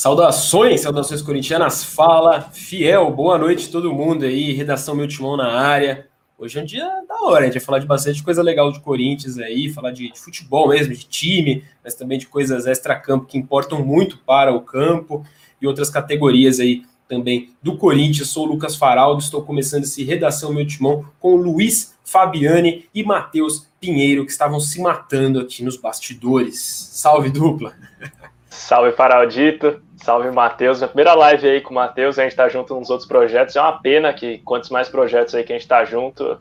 Saudações, saudações corintianas, fala, fiel, boa noite todo mundo aí, redação Meu Timão na área. Hoje é um dia da hora, a gente vai falar de bastante coisa legal de Corinthians aí, falar de, de futebol mesmo, de time, mas também de coisas extra-campo que importam muito para o campo e outras categorias aí também do Corinthians. Sou o Lucas Faraldo, estou começando esse Redação Meu Timão com Luiz Fabiane e Matheus Pinheiro, que estavam se matando aqui nos bastidores. Salve, dupla! Salve, Faraldito! Salve, Matheus. Minha primeira live aí com o Matheus, a gente tá junto nos outros projetos. É uma pena que quantos mais projetos aí que a gente tá junto,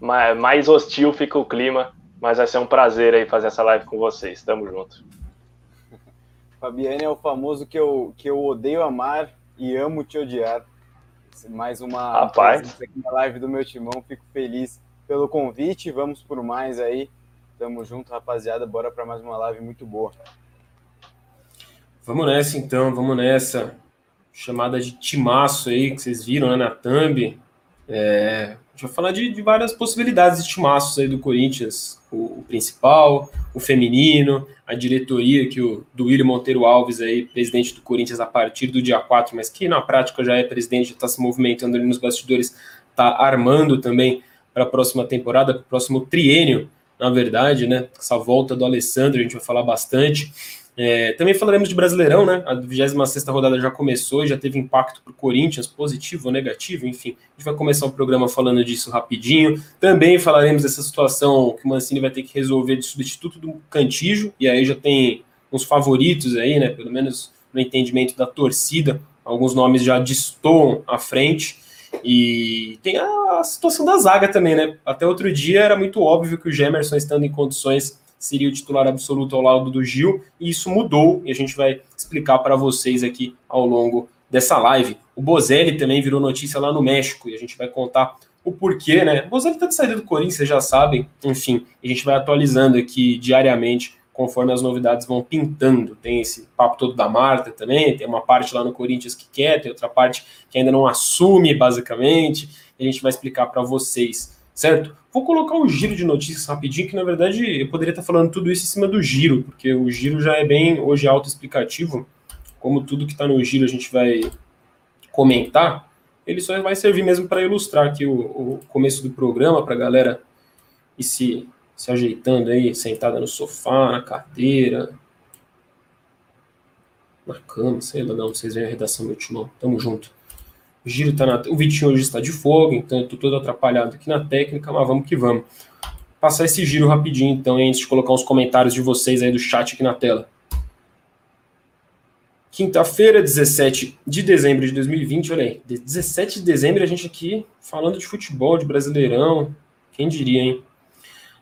mais hostil fica o clima. Mas vai ser um prazer aí fazer essa live com vocês. Tamo junto. Fabiane é o famoso que eu, que eu odeio amar e amo te odiar. Mais uma Rapaz. aqui na live do meu timão. Fico feliz pelo convite. Vamos por mais aí. Tamo junto, rapaziada. Bora para mais uma live muito boa. Vamos nessa então, vamos nessa. Chamada de timaço aí, que vocês viram né, na thumb. É, a gente vai falar de, de, várias possibilidades de timaços aí do Corinthians. O, o, principal, o feminino, a diretoria que o do William Monteiro Alves aí, presidente do Corinthians a partir do dia 4, mas que na prática já é presidente, está se movimentando ali nos bastidores, está armando também para a próxima temporada, para o próximo triênio, na verdade, né? Essa volta do Alessandro, a gente vai falar bastante. É, também falaremos de Brasileirão, né? A 26 rodada já começou e já teve impacto para o Corinthians, positivo ou negativo, enfim. A gente vai começar o programa falando disso rapidinho. Também falaremos dessa situação que o Mancini vai ter que resolver de substituto do Cantijo, e aí já tem uns favoritos aí, né? Pelo menos no entendimento da torcida, alguns nomes já destoam à frente. E tem a situação da zaga também, né? Até outro dia era muito óbvio que o Gemerson, estando em condições seria o titular absoluto ao lado do Gil, e isso mudou, e a gente vai explicar para vocês aqui ao longo dessa live. O Bozelli também virou notícia lá no México, e a gente vai contar o porquê, né? O Bozelli está de saída do Corinthians, vocês já sabem, enfim, a gente vai atualizando aqui diariamente conforme as novidades vão pintando. Tem esse papo todo da Marta também, tem uma parte lá no Corinthians que quer, tem outra parte que ainda não assume, basicamente, a gente vai explicar para vocês certo? Vou colocar o giro de notícias rapidinho, que na verdade eu poderia estar falando tudo isso em cima do giro, porque o giro já é bem hoje autoexplicativo, como tudo que está no giro a gente vai comentar, ele só vai servir mesmo para ilustrar aqui o, o, começo do programa, para a galera ir se, se ajeitando aí, sentada no sofá, na cadeira, na cama, sei lá, não, vocês veem a redação do Timão, tamo junto. O giro tá na... O Vitinho hoje está de fogo, então eu tô todo atrapalhado aqui na técnica, mas vamos que vamos. Passar esse giro rapidinho, então, antes de colocar os comentários de vocês aí do chat aqui na tela. Quinta-feira, 17 de dezembro de 2020, olha aí, 17 de dezembro a gente aqui falando de futebol, de Brasileirão, quem diria, hein?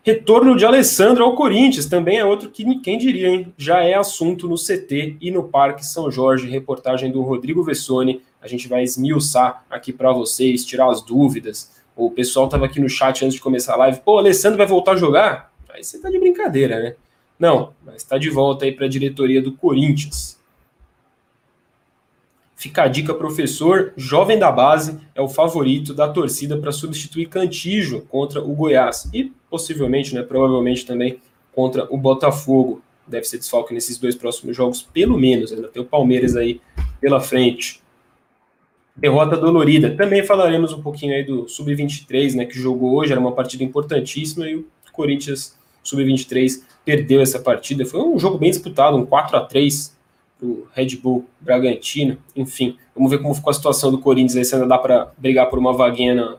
Retorno de Alessandro ao Corinthians também é outro que quem diria, hein? Já é assunto no CT e no Parque São Jorge, reportagem do Rodrigo Vessone, a gente vai esmiuçar aqui para vocês, tirar as dúvidas. O pessoal estava aqui no chat antes de começar a live. Pô, o Alessandro vai voltar a jogar? Aí você tá de brincadeira, né? Não, mas está de volta aí para a diretoria do Corinthians. Fica a dica, professor. Jovem da base é o favorito da torcida para substituir Cantijo contra o Goiás. E possivelmente, né, provavelmente também contra o Botafogo. Deve ser desfalque nesses dois próximos jogos, pelo menos. Ainda tem o Palmeiras aí pela frente. Derrota dolorida. Também falaremos um pouquinho aí do Sub-23, né, que jogou hoje, era uma partida importantíssima e o Corinthians Sub-23 perdeu essa partida. Foi um jogo bem disputado, um 4 a 3 o Red Bull Bragantino. Enfim, vamos ver como ficou a situação do Corinthians aí, se ainda dá para brigar por uma vaguinha na,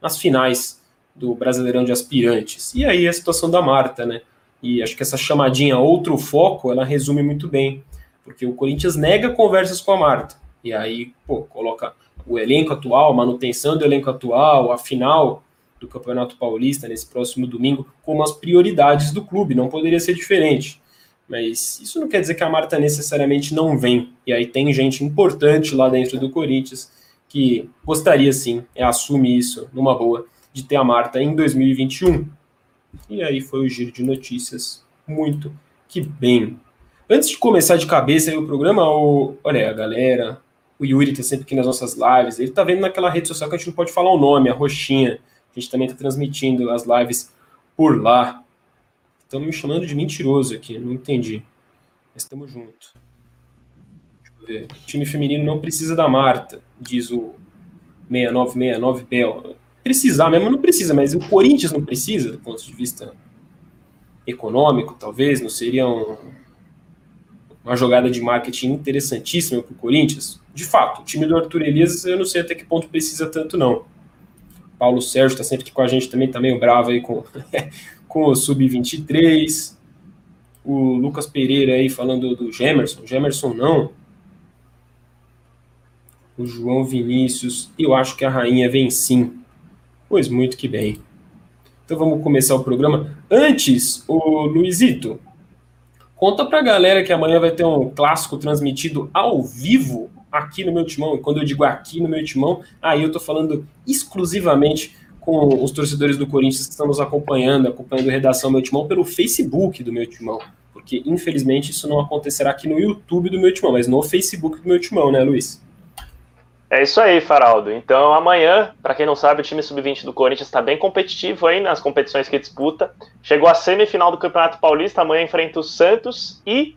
nas finais do Brasileirão de Aspirantes. E aí a situação da Marta, né? E acho que essa chamadinha outro foco, ela resume muito bem, porque o Corinthians nega conversas com a Marta. E aí, pô, coloca o elenco atual, manutenção do elenco atual, a final do Campeonato Paulista nesse próximo domingo como as prioridades do clube. Não poderia ser diferente. Mas isso não quer dizer que a Marta necessariamente não vem. E aí tem gente importante lá dentro do Corinthians que gostaria sim, é, assume isso numa boa, de ter a Marta em 2021. E aí foi o giro de notícias muito que bem. Antes de começar de cabeça o programa, o, olha aí, a galera, o Yuri está sempre aqui nas nossas lives. Ele está vendo naquela rede social que a gente não pode falar o nome, a roxinha. A gente também está transmitindo as lives por lá. Estão me chamando de mentiroso aqui, não entendi. Mas estamos juntos. O time feminino não precisa da Marta, diz o 6969 Bel. Precisar mesmo não precisa, mas o Corinthians não precisa, do ponto de vista econômico, talvez, não seria um, uma jogada de marketing interessantíssima para o Corinthians? De fato, o time do Arthur Elias, eu não sei até que ponto precisa tanto, não. Paulo Sérgio está sempre aqui com a gente também, tá meio bravo aí com, com o Sub-23. O Lucas Pereira aí falando do Gemerson. Gemerson não. O João Vinícius. Eu acho que a rainha vem sim. Pois muito que bem. Então vamos começar o programa. Antes, o Luizito, conta pra galera que amanhã vai ter um clássico transmitido ao vivo aqui no meu timão. E quando eu digo aqui no meu timão, aí eu tô falando exclusivamente com os torcedores do Corinthians que estão nos acompanhando, acompanhando a redação Meu Timão pelo Facebook do Meu Timão. Porque, infelizmente, isso não acontecerá aqui no YouTube do Meu Timão, mas no Facebook do Meu Timão, né, Luiz? É isso aí, Faraldo. Então, amanhã, para quem não sabe, o time sub-20 do Corinthians está bem competitivo aí nas competições que disputa. Chegou à semifinal do Campeonato Paulista, amanhã enfrenta o Santos e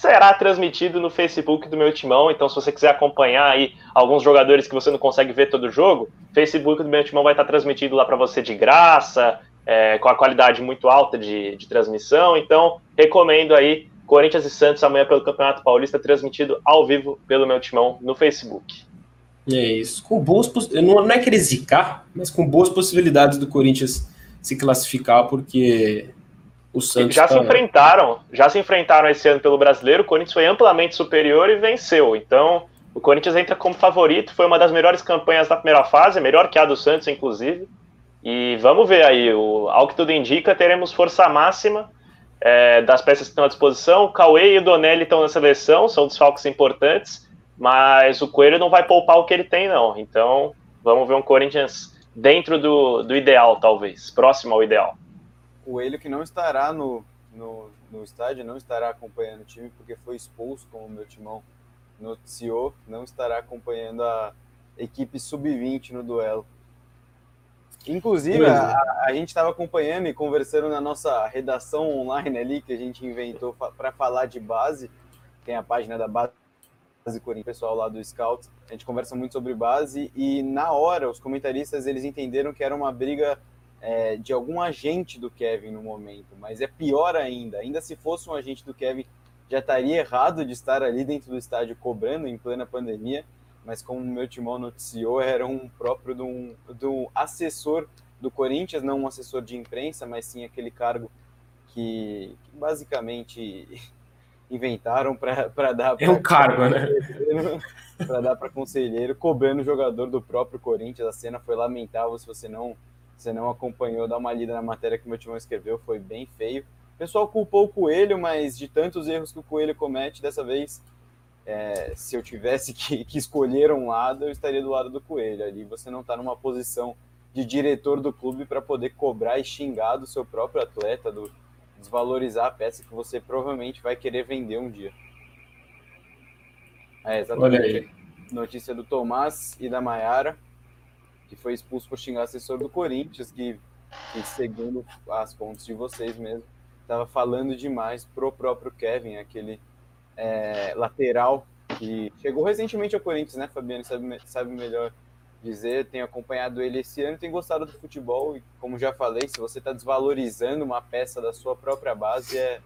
será transmitido no Facebook do meu timão. Então, se você quiser acompanhar aí alguns jogadores que você não consegue ver todo o jogo, Facebook do meu timão vai estar transmitido lá para você de graça, é, com a qualidade muito alta de, de transmissão. Então, recomendo aí Corinthians e Santos amanhã pelo Campeonato Paulista, transmitido ao vivo pelo meu timão no Facebook. É isso. Com boas não, é querer zicar, mas com boas possibilidades do Corinthians se classificar, porque o Santos já tá... se enfrentaram, já se enfrentaram esse ano pelo Brasileiro. O Corinthians foi amplamente superior e venceu. Então, o Corinthians entra como favorito. Foi uma das melhores campanhas da primeira fase, melhor que a do Santos, inclusive. E vamos ver aí. O, ao que tudo indica, teremos força máxima é, das peças que estão à disposição. O Cauê e o Donelli estão na seleção, são desfalques importantes. Mas o Coelho não vai poupar o que ele tem, não. Então, vamos ver um Corinthians dentro do, do ideal, talvez, próximo ao ideal. Coelho que não estará no, no, no estádio, não estará acompanhando o time, porque foi expulso, como o meu timão noticiou, não estará acompanhando a equipe sub-20 no duelo. Inclusive, é. a, a, gente estava acompanhando e conversando na nossa redação online ali, que a gente inventou para falar de base, tem a página da base Corinthians, pessoal lá do Scout, a gente conversa muito sobre base e na hora os comentaristas eles entenderam que era uma briga é, de algum agente do Kevin no momento, mas é pior ainda. Ainda se fosse um agente do Kevin, já estaria errado de estar ali dentro do estádio cobrando em plena pandemia, mas como o meu timão noticiou, era um próprio de um, de um assessor do Corinthians, não um assessor de imprensa, mas sim aquele cargo que, que basicamente inventaram para dar. É um cargo, né? Para dar para conselheiro, cobrando o jogador do próprio Corinthians. A cena foi lamentável se você não você não acompanhou, dá uma lida na matéria que o meu timão escreveu, foi bem feio. O pessoal culpou o Coelho, mas de tantos erros que o Coelho comete, dessa vez, é, se eu tivesse que, que, escolher um lado, eu estaria do lado do Coelho. Ali você não está numa posição de diretor do clube para poder cobrar e xingar do seu próprio atleta, do, desvalorizar a peça que você provavelmente vai querer vender um dia. É, exatamente. Notícia do Tomás e da Maiara que foi expulso por xingar assessor do Corinthians, que, que segundo as fontes de vocês mesmo, estava falando demais pro próprio Kevin, aquele é, lateral que chegou recentemente ao Corinthians, né, Fabiano? Sabe, sabe melhor dizer, tenho acompanhado ele esse ano, tenho gostado do futebol e, como já falei, se você está desvalorizando uma peça da sua própria base, é,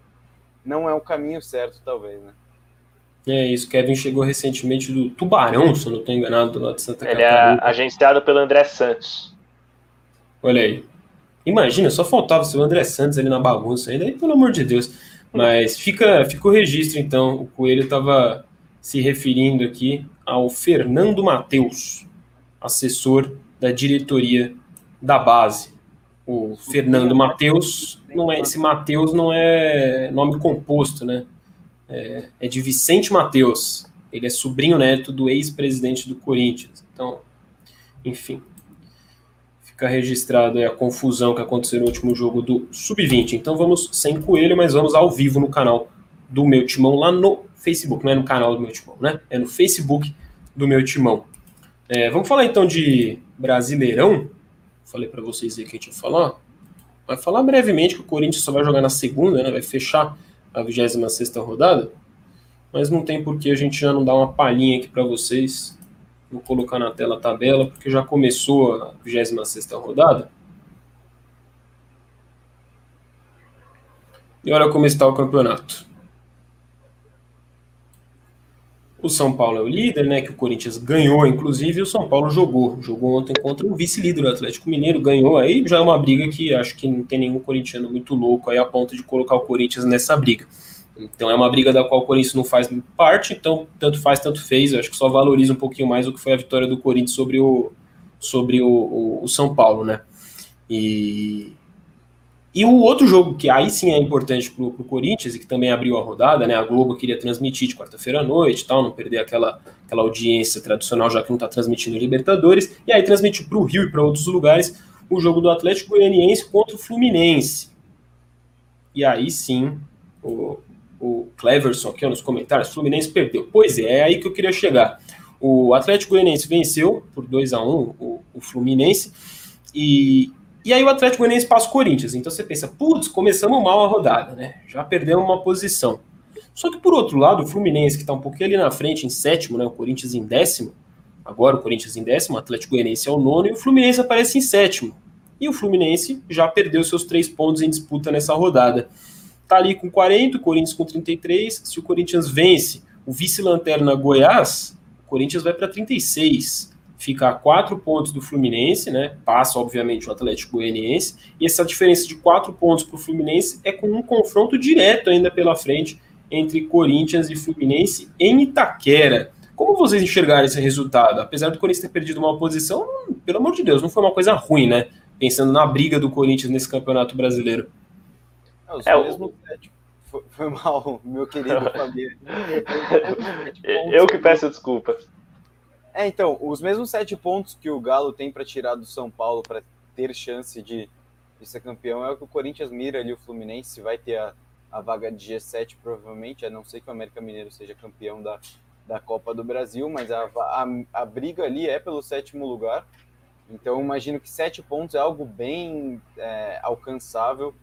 não é o caminho certo, talvez, né? É isso, Kevin chegou recentemente do Tubarão, se eu não estou enganado, do lado de Santa Ele é Catarina. Ele é agenciado pelo André Santos. Olha aí. Imagina, só faltava o André Santos ali na bagunça ainda, aí, pelo amor de Deus. Mas fica, fica o registro, então. O Coelho estava se referindo aqui ao Fernando Mateus, assessor da diretoria da base. O Fernando Mateus, não é, esse Mateus não é nome composto, né? É, é de Vicente Mateus. Ele é sobrinho neto do ex-presidente do Corinthians. Então, enfim, fica registrado a confusão que aconteceu no último jogo do Sub-20. Então vamos sem coelho, mas vamos ao vivo no canal do meu timão lá no Facebook. Não é no canal do meu timão, né? É no Facebook do meu timão. É, vamos falar então de Brasileirão. Falei para vocês aí que a gente ia falar. Vai falar brevemente que o Corinthians só vai jogar na segunda, né? Vai fechar a 26 rodada. mas não tem por que a gente já não dar uma palhinha aqui para vocês. Vou colocar na tela a tabela, porque já começou a 26 rodada. E olha como está o campeonato. O São Paulo é o líder, né? Que o Corinthians ganhou, inclusive, e o São Paulo jogou. Jogou ontem contra o vice-líder, o Atlético Mineiro, ganhou. Aí já é uma briga que acho que não tem nenhum corintiano muito louco aí a ponto de colocar o Corinthians nessa briga. Então é uma briga da qual o Corinthians não faz parte, então tanto faz, tanto fez. Eu acho que só valoriza um pouquinho mais o que foi a vitória do Corinthians sobre o, sobre o, o, o São Paulo, né? E, e o outro jogo que aí sim é importante para o Corinthians e que também abriu a rodada, né? A Globo queria transmitir de quarta-feira à noite, tal, não perder aquela, aquela audiência tradicional já que não está transmitindo Libertadores. E aí transmitiu para o Rio e para outros lugares o jogo do Atlético Goianiense contra o Fluminense. E aí sim, o, o Cleverson aqui nos comentários, Fluminense perdeu. Pois é, é aí que eu queria chegar. O Atlético Goianiense venceu por 2 a 1 o, o Fluminense e e aí o Atlético Goianiense passa o Corinthians. Então você pensa, putz, começamos mal a rodada, né? Já perdemos uma posição. Só que por outro lado, o Fluminense, que está um pouquinho ali na frente, em sétimo, né? O Corinthians em décimo. Agora o Corinthians em décimo, o Atlético Goianiense é o nono e o Fluminense aparece em sétimo. E o Fluminense já perdeu seus três pontos em disputa nessa rodada. Tá ali com 40, o Corinthians com 33. Se o Corinthians vence o vice-lanterna Goiás, o Corinthians vai para 36 fica a quatro pontos do Fluminense, né? Passa, obviamente, o Atlético Goianiense, e essa diferença de quatro pontos para o Fluminense é com um confronto direto ainda pela frente entre Corinthians e Fluminense em Itaquera. Como vocês enxergaram esse resultado? Apesar do Corinthians ter perdido uma posição, pelo amor de Deus, não foi uma coisa ruim, né? Pensando na briga do Corinthians nesse campeonato brasileiro. É, é, mesmos, foi, foi mal, meu querido Fabio. Eu que peço desculpa. É, então, os mesmos sete pontos que o Galo tem para tirar do São Paulo para ter chance de, de, ser campeão é o que o Corinthians mira ali, o Fluminense vai ter a, a vaga de G7 provavelmente, a não ser que o América Mineiro seja campeão da, da Copa do Brasil, mas a, a, a briga ali é pelo sétimo lugar. Então, imagino que sete pontos é algo bem é, alcançável.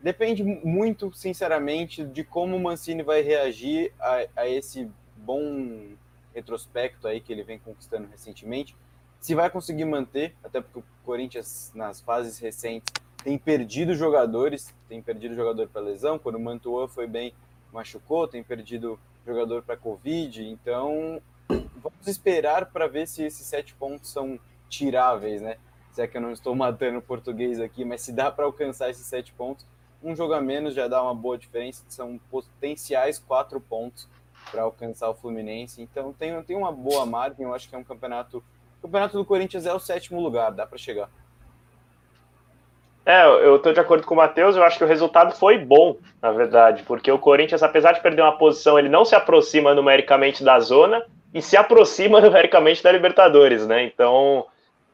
Depende muito, sinceramente, de como o Mancini vai reagir a, a esse bom retrospecto aí que ele vem conquistando recentemente, se vai conseguir manter, até porque o Corinthians nas fases recentes tem perdido jogadores, tem perdido jogador para lesão, quando o Mantua foi bem, machucou, tem perdido jogador para Covid, então vamos esperar para ver se esses sete pontos são tiráveis, né? Se é que eu não estou matando o português aqui, mas se dá para alcançar esses sete pontos, um jogo a menos já dá uma boa diferença, são potenciais quatro pontos para alcançar o Fluminense. Então tem, tem uma boa margem, eu acho que é um campeonato. O campeonato do Corinthians é o sétimo lugar, dá para chegar. É, eu estou de acordo com o Matheus, eu acho que o resultado foi bom, na verdade, porque o Corinthians, apesar de perder uma posição, ele não se aproxima numericamente da zona e se aproxima numericamente da Libertadores, né? Então,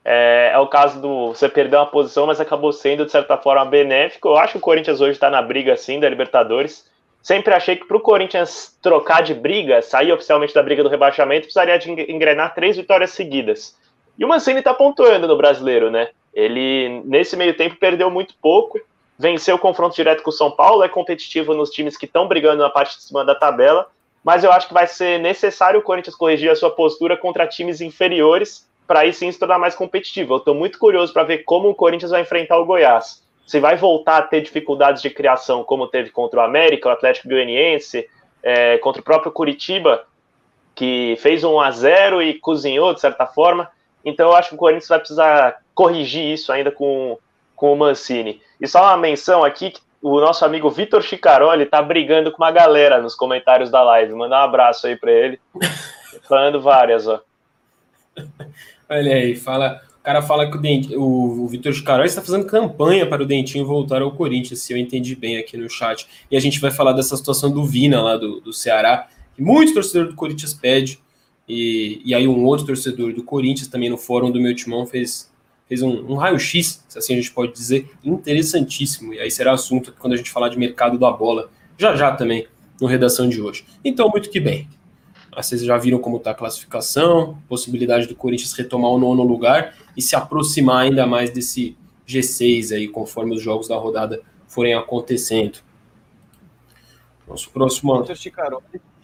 é, é, o caso do você perder uma posição, mas acabou sendo, de certa forma, benéfico. Eu acho que o Corinthians hoje está na briga, sim, da Libertadores. Sempre achei que para o Corinthians trocar de briga, sair oficialmente da briga do rebaixamento, precisaria de engrenar três vitórias seguidas. E o Mancini está pontuando no brasileiro, né? Ele, nesse meio tempo, perdeu muito pouco, venceu o confronto direto com o São Paulo, é competitivo nos times que estão brigando na parte de cima da tabela, mas eu acho que vai ser necessário o Corinthians corrigir a sua postura contra times inferiores para aí sim se tornar mais competitivo. Eu estou muito curioso para ver como o Corinthians vai enfrentar o Goiás se vai voltar a ter dificuldades de criação, como teve contra o América, o Atlético Goianiense, é, contra o próprio Curitiba, que fez um a 0 e cozinhou de certa forma. Então eu acho que o Corinthians vai precisar corrigir isso ainda com, com o Mancini. E só uma menção aqui, o nosso amigo Vitor Chicaroli tá brigando com uma galera nos comentários da live. Mandar um abraço aí para ele. Falando várias, ó. Olha aí, fala cara fala que o, Dent... o, Vitor está fazendo campanha para o Dentinho voltar ao Corinthians, se eu entendi bem aqui no chat. E a gente vai falar dessa situação do Vina lá do, do Ceará, que muitos torcedores do Corinthians pede. E, e aí um outro torcedor do Corinthians também no fórum do meu timão fez, fez um, um raio-x, se assim a gente pode dizer, interessantíssimo. E aí será assunto quando a gente falar de mercado da bola, já já também, no redação de hoje. Então, muito que bem. Vocês já viram como está a classificação, possibilidade do Corinthians retomar o nono lugar e se aproximar ainda mais desse G6 aí, conforme os jogos da rodada forem acontecendo. Nosso próximo. Vitor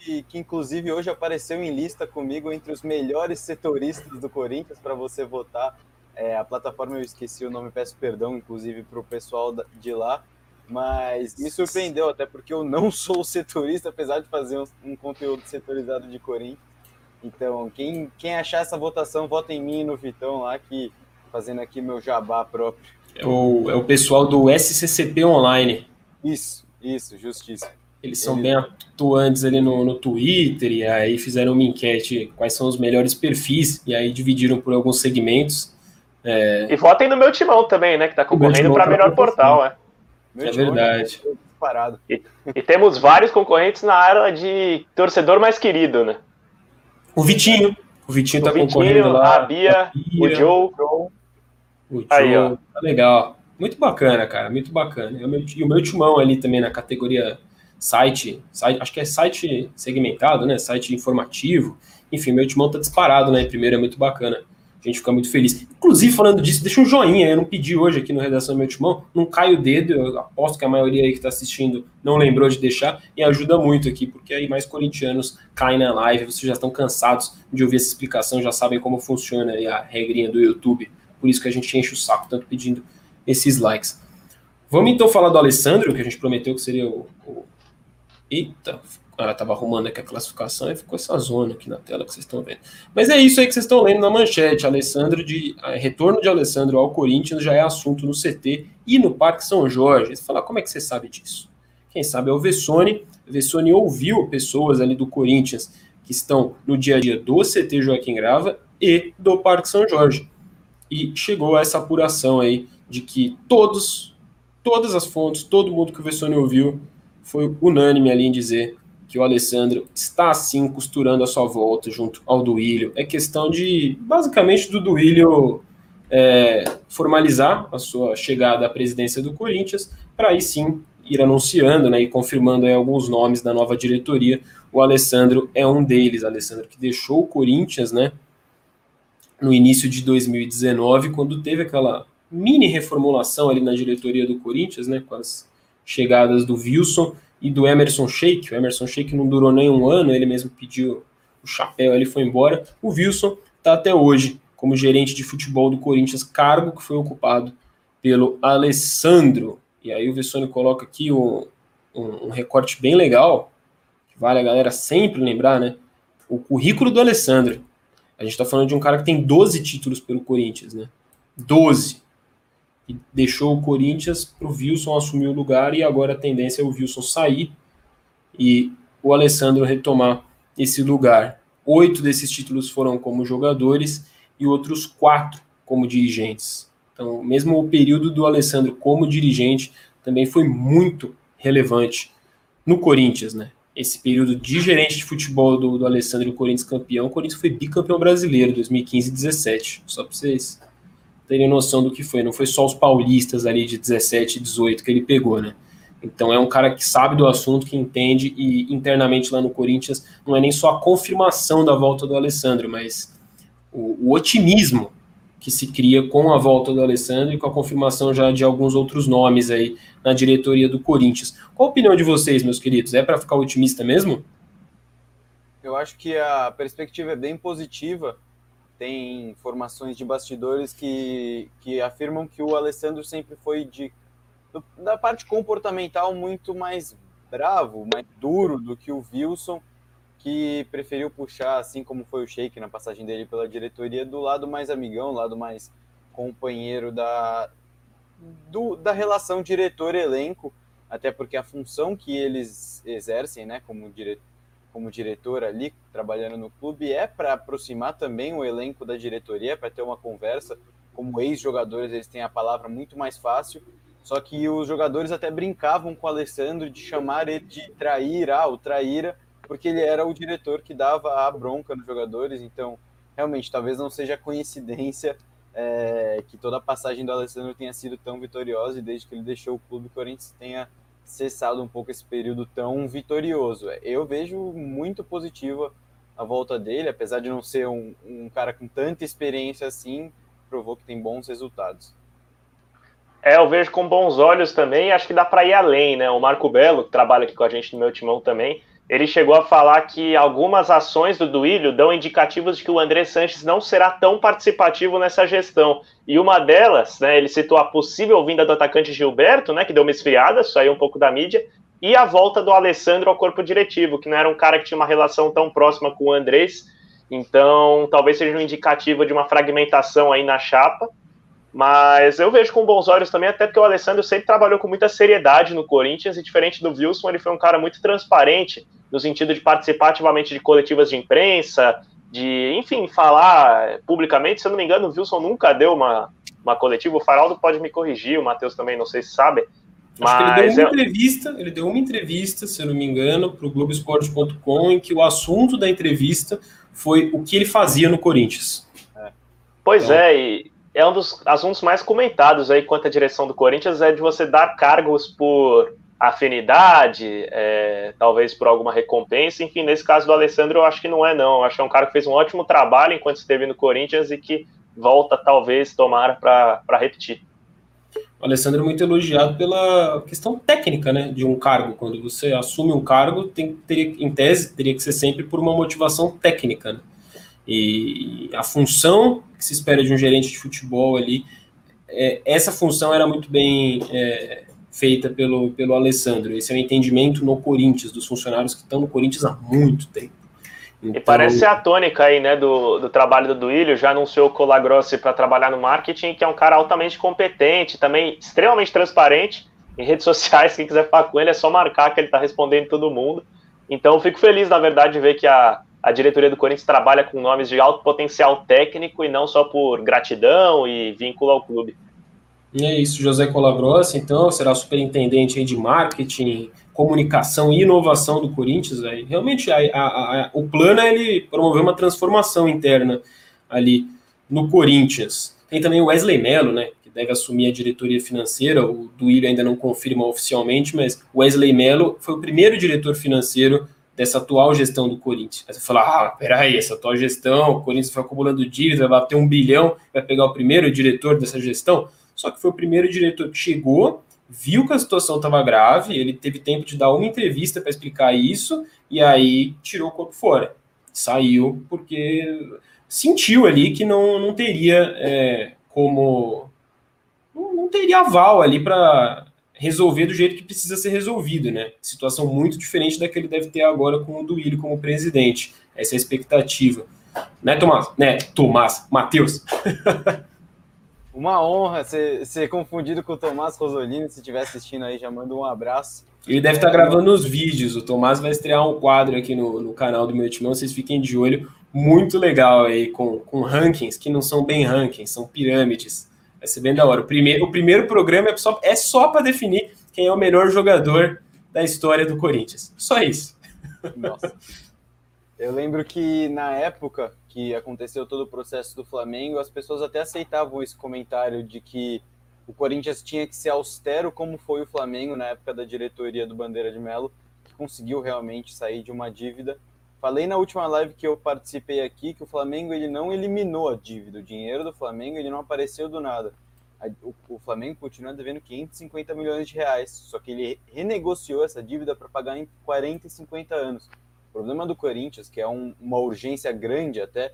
que, que, inclusive hoje apareceu em lista comigo entre os melhores setoristas do Corinthians para você votar. É, a plataforma eu esqueci o nome, peço perdão, inclusive, para o pessoal de lá, mas me surpreendeu, até porque eu não sou setorista, apesar de fazer um, um conteúdo setorizado de Corinthians. Então, quem, quem achar essa votação, vota em mim e no Vitão lá, que fazendo aqui meu jabá próprio. É o, é o pessoal do SCCP Online. Isso, isso, justiça. Eles são Ele... bem atuantes ali no, no Twitter, e aí fizeram uma enquete quais são os melhores perfis, e aí dividiram por alguns segmentos. É... E votem no meu timão também, né? Que tá concorrendo para melhor portal, é. é verdade. Parado. E, e, temos vários concorrentes na área de torcedor mais querido, né? O Vitinho. O Vitinho o tá Vitinho, concorrendo lá. A Bia, a Bia o Joe. O Joe. Aí, ó. Tá legal. Muito bacana, cara. Muito bacana. E o meu, e o meu timão ali também na categoria site, site, acho que é site segmentado, né? Site informativo. Enfim, meu timão tá disparado, né? Primeiro é muito bacana. A gente fica muito feliz. Inclusive, falando disso, deixa um joinha. Eu não pedi hoje aqui no Redação do Meu Timão. Não cai o dedo. Eu aposto que a maioria aí que está assistindo não lembrou de deixar. E ajuda muito aqui, porque aí mais corintianos caem na live. Vocês já estão cansados de ouvir essa explicação, já sabem como funciona a regrinha do YouTube. Por isso que a gente enche o saco tanto pedindo esses likes. Vamos então falar do Alessandro, que a gente prometeu que seria o, o Eita, ela estava arrumando aqui a classificação e ficou essa zona aqui na tela que vocês estão vendo. Mas é isso aí que vocês estão lendo na manchete. Alessandro de retorno de Alessandro ao Corinthians já é assunto no CT e no Parque São Jorge. Você fala, como é que você sabe disso? Quem sabe é o Vessone. O Vessone ouviu pessoas ali do Corinthians que estão no dia a dia do CT Joaquim Grava e do Parque São Jorge. E chegou a essa apuração aí de que todos, todas as fontes, todo mundo que o Vessone ouviu foi unânime ali em dizer que o Alessandro está sim costurando a sua volta junto ao Duílio. É questão de, basicamente, do Duílio é, formalizar a sua chegada à presidência do Corinthians, para aí sim ir anunciando né, e confirmando aí, alguns nomes da nova diretoria. O Alessandro é um deles, Alessandro que deixou o Corinthians né, no início de 2019, quando teve aquela mini reformulação ali na diretoria do Corinthians, né, com as chegadas do Wilson e do Emerson Sheik. O Emerson Sheik não durou nem um ano, ele mesmo pediu o chapéu, ele foi embora. O Wilson está até hoje como gerente de futebol do Corinthians, cargo que foi ocupado pelo Alessandro. E aí o Vessone coloca aqui um, um, um recorte bem legal, que vale a galera sempre lembrar, né? O currículo do Alessandro. A gente está falando de um cara que tem 12 títulos pelo Corinthians, né? 12 e deixou o Corinthians para o Wilson assumir o lugar e agora a tendência é o Wilson sair e o Alessandro retomar esse lugar. Oito desses títulos foram como jogadores e outros quatro como dirigentes. Então, mesmo o período do Alessandro como dirigente também foi muito relevante no Corinthians, né? Esse período de gerente de futebol do, do Alessandro e o Corinthians campeão, o Corinthians foi bicampeão brasileiro 2015 e 17, só para vocês terem noção do que foi. Não foi só os paulistas ali de 17 e 18 que ele pegou, né? Então é um cara que sabe do assunto, que entende, e internamente lá no Corinthians não é nem só a confirmação da volta do Alessandro, mas o, o otimismo que se cria com a volta do Alessandro e com a confirmação já de alguns outros nomes aí na diretoria do Corinthians. Qual a opinião de vocês, meus queridos? É para ficar otimista mesmo? Eu acho que a perspectiva é bem positiva tem informações de bastidores que, que afirmam que o Alessandro sempre foi de da parte comportamental muito mais bravo, mais duro do que o Wilson, que preferiu puxar, assim como foi o Sheik na passagem dele pela diretoria, do lado mais amigão, lado mais companheiro da, do, da relação diretor-elenco, até porque a função que eles exercem, né, como diretor como diretor ali, trabalhando no clube, é para aproximar também o elenco da diretoria, para ter uma conversa. Como ex-jogadores, eles têm a palavra muito mais fácil. Só que os jogadores até brincavam com o Alessandro de chamar ele de trair, ah, o traíra, porque ele era o diretor que dava a bronca nos jogadores. Então, realmente, talvez não seja coincidência é, que toda a passagem do Alessandro tenha sido tão vitoriosa e desde que ele deixou o clube, o Corinthians tenha cessado um pouco esse período tão vitorioso. Eu vejo muito positiva a volta dele, apesar de não ser um, um cara com tanta experiência assim, provou que tem bons resultados. É, eu vejo com bons olhos também, acho que dá para ir além, né? O Marco Belo, que trabalha aqui com a gente no meu timão também, ele chegou a falar que algumas ações do Duílio dão indicativos de que o André Sanches não será tão participativo nessa gestão. E uma delas, né, ele citou a possível vinda do atacante Gilberto, né, que deu uma esfriada, saiu um pouco da mídia, e a volta do Alessandro ao corpo diretivo, que não era um cara que tinha uma relação tão próxima com o Andrés, então talvez seja um indicativo de uma fragmentação aí na chapa. Mas eu vejo com bons olhos também, até porque o Alessandro sempre trabalhou com muita seriedade no Corinthians, e diferente do Wilson, ele foi um cara muito transparente, no sentido de participar ativamente de coletivas de imprensa, de, enfim, falar publicamente. Se eu não me engano, o Wilson nunca deu uma, uma coletiva. O Faraldo pode me corrigir, o Matheus também, não sei se sabe. Mas ele deu uma é... entrevista, ele deu uma entrevista, se eu não me engano, para o Globoesporte.com, em que o assunto da entrevista foi o que ele fazia no Corinthians. Pois então... é, e é um dos assuntos mais comentados aí quanto à direção do Corinthians, é de você dar cargos por afinidade, é, talvez por alguma recompensa. Enfim, nesse caso do Alessandro, eu acho que não é, não. Eu acho que é um cara que fez um ótimo trabalho enquanto esteve no Corinthians e que volta, talvez, tomar para repetir. O Alessandro é muito elogiado pela questão técnica né, de um cargo. Quando você assume um cargo, tem, teria, em tese, teria que ser sempre por uma motivação técnica. Né? E a função que se espera de um gerente de futebol ali, é, essa função era muito bem é, feita pelo, pelo Alessandro. Esse é o entendimento no Corinthians, dos funcionários que estão no Corinthians há muito tempo. Então... E parece a tônica aí, né, do, do trabalho do Duílio, já anunciou o Colagrossi para trabalhar no marketing, que é um cara altamente competente, também extremamente transparente, em redes sociais, quem quiser falar com ele é só marcar que ele está respondendo todo mundo. Então eu fico feliz, na verdade, de ver que a, a diretoria do Corinthians trabalha com nomes de alto potencial técnico e não só por gratidão e vínculo ao clube. E é isso, José Colabrossi, então, será superintendente de marketing, comunicação e inovação do Corinthians. Aí. Realmente, a, a, a, o plano é ele promover uma transformação interna ali no Corinthians. Tem também o Wesley Mello, né, que deve assumir a diretoria financeira. O Duílio ainda não confirma oficialmente, mas o Wesley Mello foi o primeiro diretor financeiro dessa atual gestão do Corinthians. Aí você fala, ah, peraí, essa atual gestão, o Corinthians foi acumulando dívida, vai bater um bilhão, vai pegar o primeiro diretor dessa gestão. Só que foi o primeiro diretor que chegou, viu que a situação estava grave, ele teve tempo de dar uma entrevista para explicar isso, e aí tirou o corpo fora. Saiu porque sentiu ali que não, não teria é, como. Não, não teria aval ali para resolver do jeito que precisa ser resolvido, né? Situação muito diferente da que ele deve ter agora com o Duílio como presidente. Essa é a expectativa. Né, Tomás? Né, Tomás, Matheus. Uma honra ser, ser confundido com o Tomás Rosolino. Se estiver assistindo aí, já manda um abraço. Ele deve estar gravando os vídeos. O Tomás vai estrear um quadro aqui no, no canal do meu timão. Vocês fiquem de olho. Muito legal aí, com, com rankings que não são bem rankings, são pirâmides Vai ser bem da hora. O primeiro, o primeiro programa é só, é só para definir quem é o melhor jogador da história do Corinthians. Só isso. Nossa. Eu lembro que na época que aconteceu todo o processo do Flamengo, as pessoas até aceitavam esse comentário de que o Corinthians tinha que ser austero como foi o Flamengo na época da diretoria do Bandeira de Melo, que conseguiu realmente sair de uma dívida Falei na última live que eu participei aqui que o Flamengo ele não eliminou a dívida. O dinheiro do Flamengo ele não apareceu do nada. O, Flamengo continua devendo 550 milhões de reais, só que ele renegociou essa dívida para pagar em 40 e 50 anos. O problema do Corinthians, que é um, uma urgência grande até,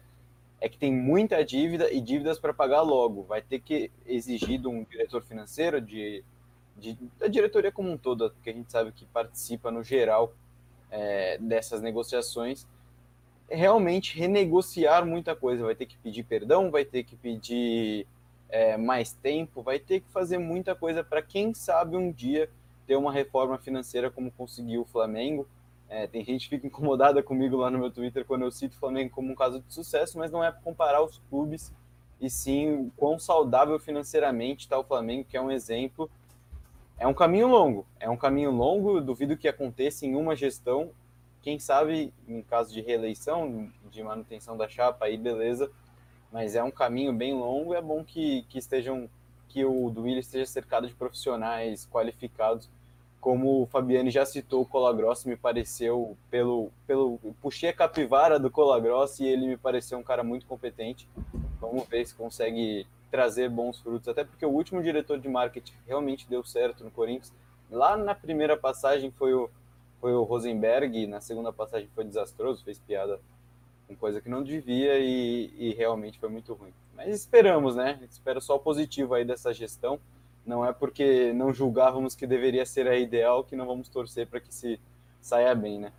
é que tem muita dívida e dívidas para pagar logo. Vai ter que exigir de um diretor financeiro, de, de, da diretoria como um todo, que a gente sabe que participa no geral é, dessas negociações, realmente renegociar muita coisa. Vai ter que pedir perdão, vai ter que pedir é, mais tempo, vai ter que fazer muita coisa para quem sabe um dia ter uma reforma financeira como conseguiu o Flamengo. É, tem gente que fica incomodada comigo lá no meu Twitter quando eu cito o Flamengo como um caso de sucesso, mas não é para comparar os clubes, e sim o quão saudável financeiramente está o Flamengo, que é um exemplo é um caminho longo, é um caminho longo, duvido que aconteça em uma gestão, quem sabe em caso de reeleição, de manutenção da chapa, aí beleza, mas é um caminho bem longo, é bom que, que estejam, que o Duílio esteja cercado de profissionais qualificados, como o Fabiane já citou, o Colagrossi me pareceu, pelo, pelo puxei a capivara do Colagrossi e ele me pareceu um cara muito competente, vamos ver se consegue trazer bons frutos, até porque o último diretor de marketing realmente deu certo no Corinthians. Lá na primeira passagem foi o, foi o Rosenberg, na segunda passagem foi desastroso, fez piada com coisa que não devia e, e realmente foi muito ruim. Mas esperamos, né? Espero só o positivo aí dessa gestão. Não é porque não julgávamos que deveria ser a ideal que não vamos torcer para que se saia bem, né?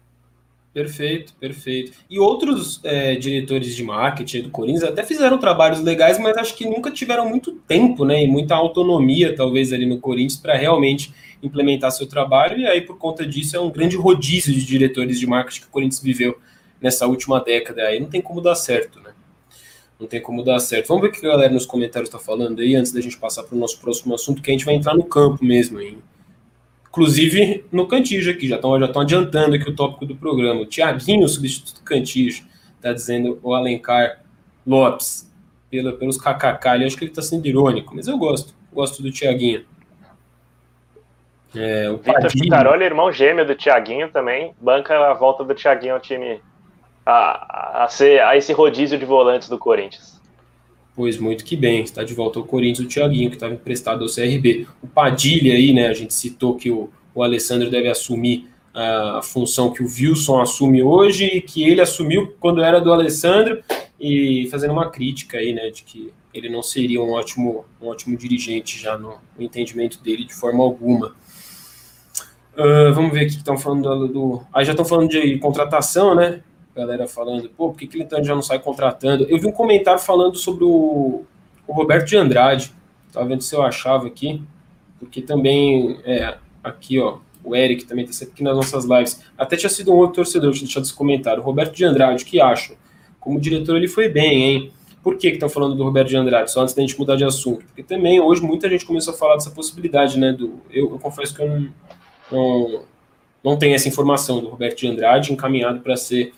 Perfeito, perfeito. E outros é, diretores de marketing do Corinthians até fizeram trabalhos legais, mas acho que nunca tiveram muito tempo, né? E muita autonomia, talvez, ali no Corinthians para realmente implementar seu trabalho. E aí, por conta disso, é um grande rodízio de diretores de marketing que o Corinthians viveu nessa última década. Aí não tem como dar certo, né? Não tem como dar certo. Vamos ver o que a galera nos comentários está falando aí, antes da gente passar para o nosso próximo assunto, que a gente vai entrar no campo mesmo, hein? Inclusive no Cantijo aqui, já estão já adiantando aqui o tópico do programa. O Tiaguinho, substituto Cantijo, está dizendo o Alencar Lopes, pela, pelos KKK ali, acho que ele está sendo irônico, mas eu gosto, gosto do Tiaguinho. É, o Vitor Ficaroli, irmão gêmeo do Tiaguinho também, banca a volta do Tiaguinho ao time, a, a, ser, a esse rodízio de volantes do Corinthians. Pois muito que bem, está de volta ao Corinthians o Thiaguinho, que estava emprestado ao CRB. O Padilha aí, né? A gente citou que o, o Alessandro deve assumir a função que o Wilson assume hoje e que ele assumiu quando era do Alessandro, e fazendo uma crítica aí, né? De que ele não seria um ótimo, um ótimo dirigente já no, no entendimento dele de forma alguma. Uh, vamos ver aqui que estão falando do. Aí já estão falando de contratação, né? Galera falando, pô, por que, que ele já não sai contratando? Eu vi um comentário falando sobre o, o Roberto de Andrade, tava vendo se eu achava aqui, porque também, é, aqui, ó, o Eric também está sempre aqui nas nossas lives, até tinha sido um outro torcedor que deixado esse comentário, Roberto de Andrade, que acha? Como diretor ele foi bem, hein? Por que estão falando do Roberto de Andrade? Só antes da gente mudar de assunto. Porque também hoje muita gente começou a falar dessa possibilidade, né? Do, eu, eu confesso que eu não, não, não tenho essa informação do Roberto de Andrade encaminhado para ser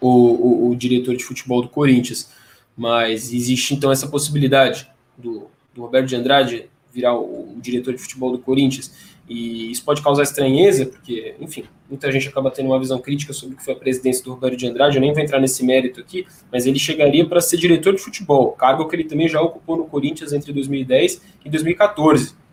o, o, o, diretor de futebol do Corinthians. Mas existe então essa possibilidade do, do Roberto de Andrade virar o, o, diretor de futebol do Corinthians. E isso pode causar estranheza, porque, enfim, muita gente acaba tendo uma visão crítica sobre o que foi a presidência do Roberto de Andrade. Eu nem vou entrar nesse mérito aqui, mas ele chegaria para ser diretor de futebol, cargo que ele também já ocupou no Corinthians entre 2010 e 2014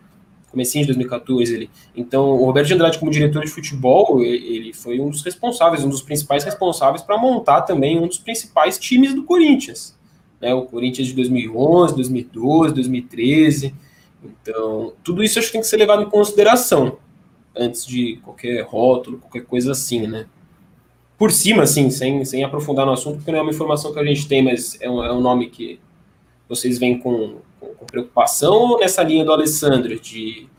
comecinho de 2014 ele. Então, o Roberto de Andrade como diretor de futebol, ele foi um dos responsáveis, um dos principais responsáveis para montar também um dos principais times do Corinthians, né? O Corinthians de 2011, 2012, 2013. Então, tudo isso acho que tem que ser levado em consideração antes de qualquer rótulo, qualquer coisa assim, né? Por cima, assim, sem, sem aprofundar no assunto, porque não é uma informação que a gente tem, mas é um, é um nome que vocês veem com, com preocupação nessa linha do Alessandro, de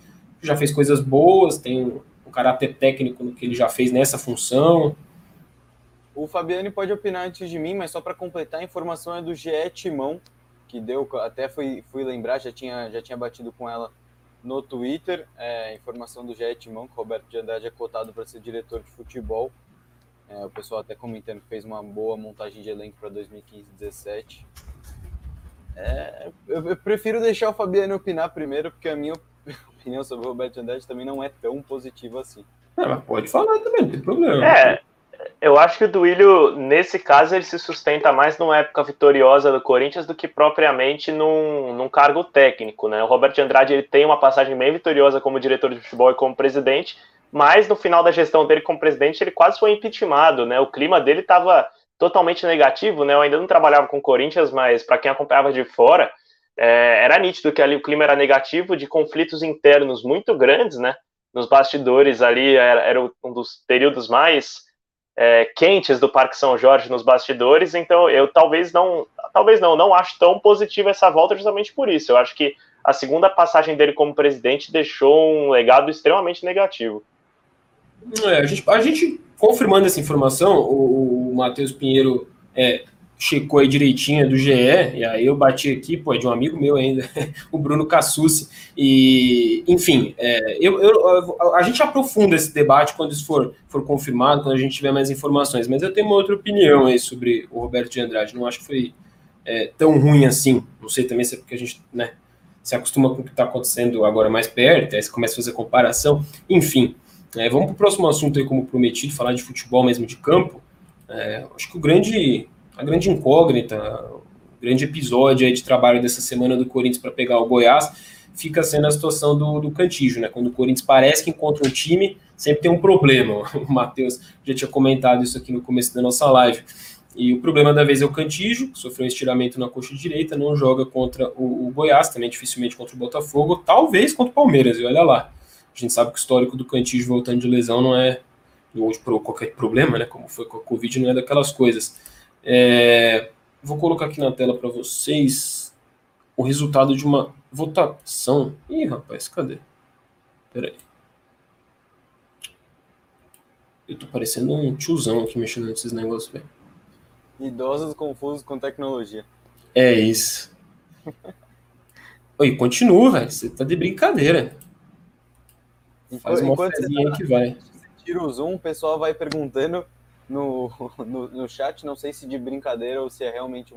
já fez coisas boas, tem um, um caráter técnico no que ele já fez nessa função? O Fabiane pode opinar antes de mim, mas só para completar, a informação é do GE Timão, que deu, até fui, fui lembrar, já tinha, já tinha batido com ela no Twitter, é, informação do GE Timão, que Roberto de Andrade é cotado para ser diretor de futebol. É, o pessoal até comentando que fez uma boa montagem de elenco para 2015-17. É, eu, eu, prefiro deixar o Fabiano opinar primeiro, porque a minha opinião sobre o Roberto Andrade também não é tão positiva assim. É, mas pode falar também, não tem problema. É, eu acho que o Duílio, nesse caso, ele se sustenta mais numa época vitoriosa do Corinthians do que propriamente num, num cargo técnico, né? O Roberto Andrade ele tem uma passagem bem vitoriosa como diretor de futebol e como presidente, mas no final da gestão dele como presidente ele quase foi impeachmentado, né? O clima dele estava totalmente negativo, né? Eu ainda não trabalhava com Corinthians, mas para quem acompanhava de fora, é, era nítido que ali o clima era negativo, de conflitos internos muito grandes, né? Nos bastidores ali era, era um dos períodos mais é, quentes do Parque São Jorge nos bastidores, então eu talvez não, talvez não, não acho tão positiva essa volta justamente por isso. Eu acho que a segunda passagem dele como presidente deixou um legado extremamente negativo. É, a, gente, a gente confirmando essa informação, o, o Matheus Pinheiro é, checou aí direitinho do GE, e aí eu bati aqui, pô, é de um amigo meu ainda, o Bruno Cassucci, e, enfim, é, eu, eu, a gente aprofunda esse debate quando isso for, for confirmado, quando a gente tiver mais informações, mas eu tenho uma outra opinião aí sobre o Roberto de Andrade, não acho que foi é, tão ruim assim, não sei também se é porque a gente, né, se acostuma com o que está acontecendo agora mais perto, aí você começa a fazer comparação, enfim, é, vamos para o próximo assunto aí, como prometido, falar de futebol mesmo de campo. É, acho que o grande, a grande incógnita, o grande episódio de trabalho dessa semana do Corinthians para pegar o Goiás fica sendo a situação do, do Cantígio, né? Quando o Corinthians parece que encontra um time, sempre tem um problema. O Matheus já tinha comentado isso aqui no começo da nossa live. E o problema da vez é o Cantígio, que sofreu um estiramento na coxa direita, não joga contra o, o, Goiás, também dificilmente contra o Botafogo, talvez contra o Palmeiras, e olha lá. A gente sabe que o histórico do Cantígio voltando de lesão não é, ou qualquer problema, né, como foi com a Covid, não é daquelas coisas. É, vou colocar aqui na tela para vocês o resultado de uma votação. Ih, rapaz, cadê? Peraí. Eu tô parecendo um tiozão aqui mexendo nesses negócios, velho. Idosos confusos com tecnologia. É isso. Oi, continua, velho. Você tá de brincadeira. Faz uma fezinha tá, que vai. Tira o zoom, o pessoal vai perguntando no, no, no, chat, não sei se de brincadeira ou se é realmente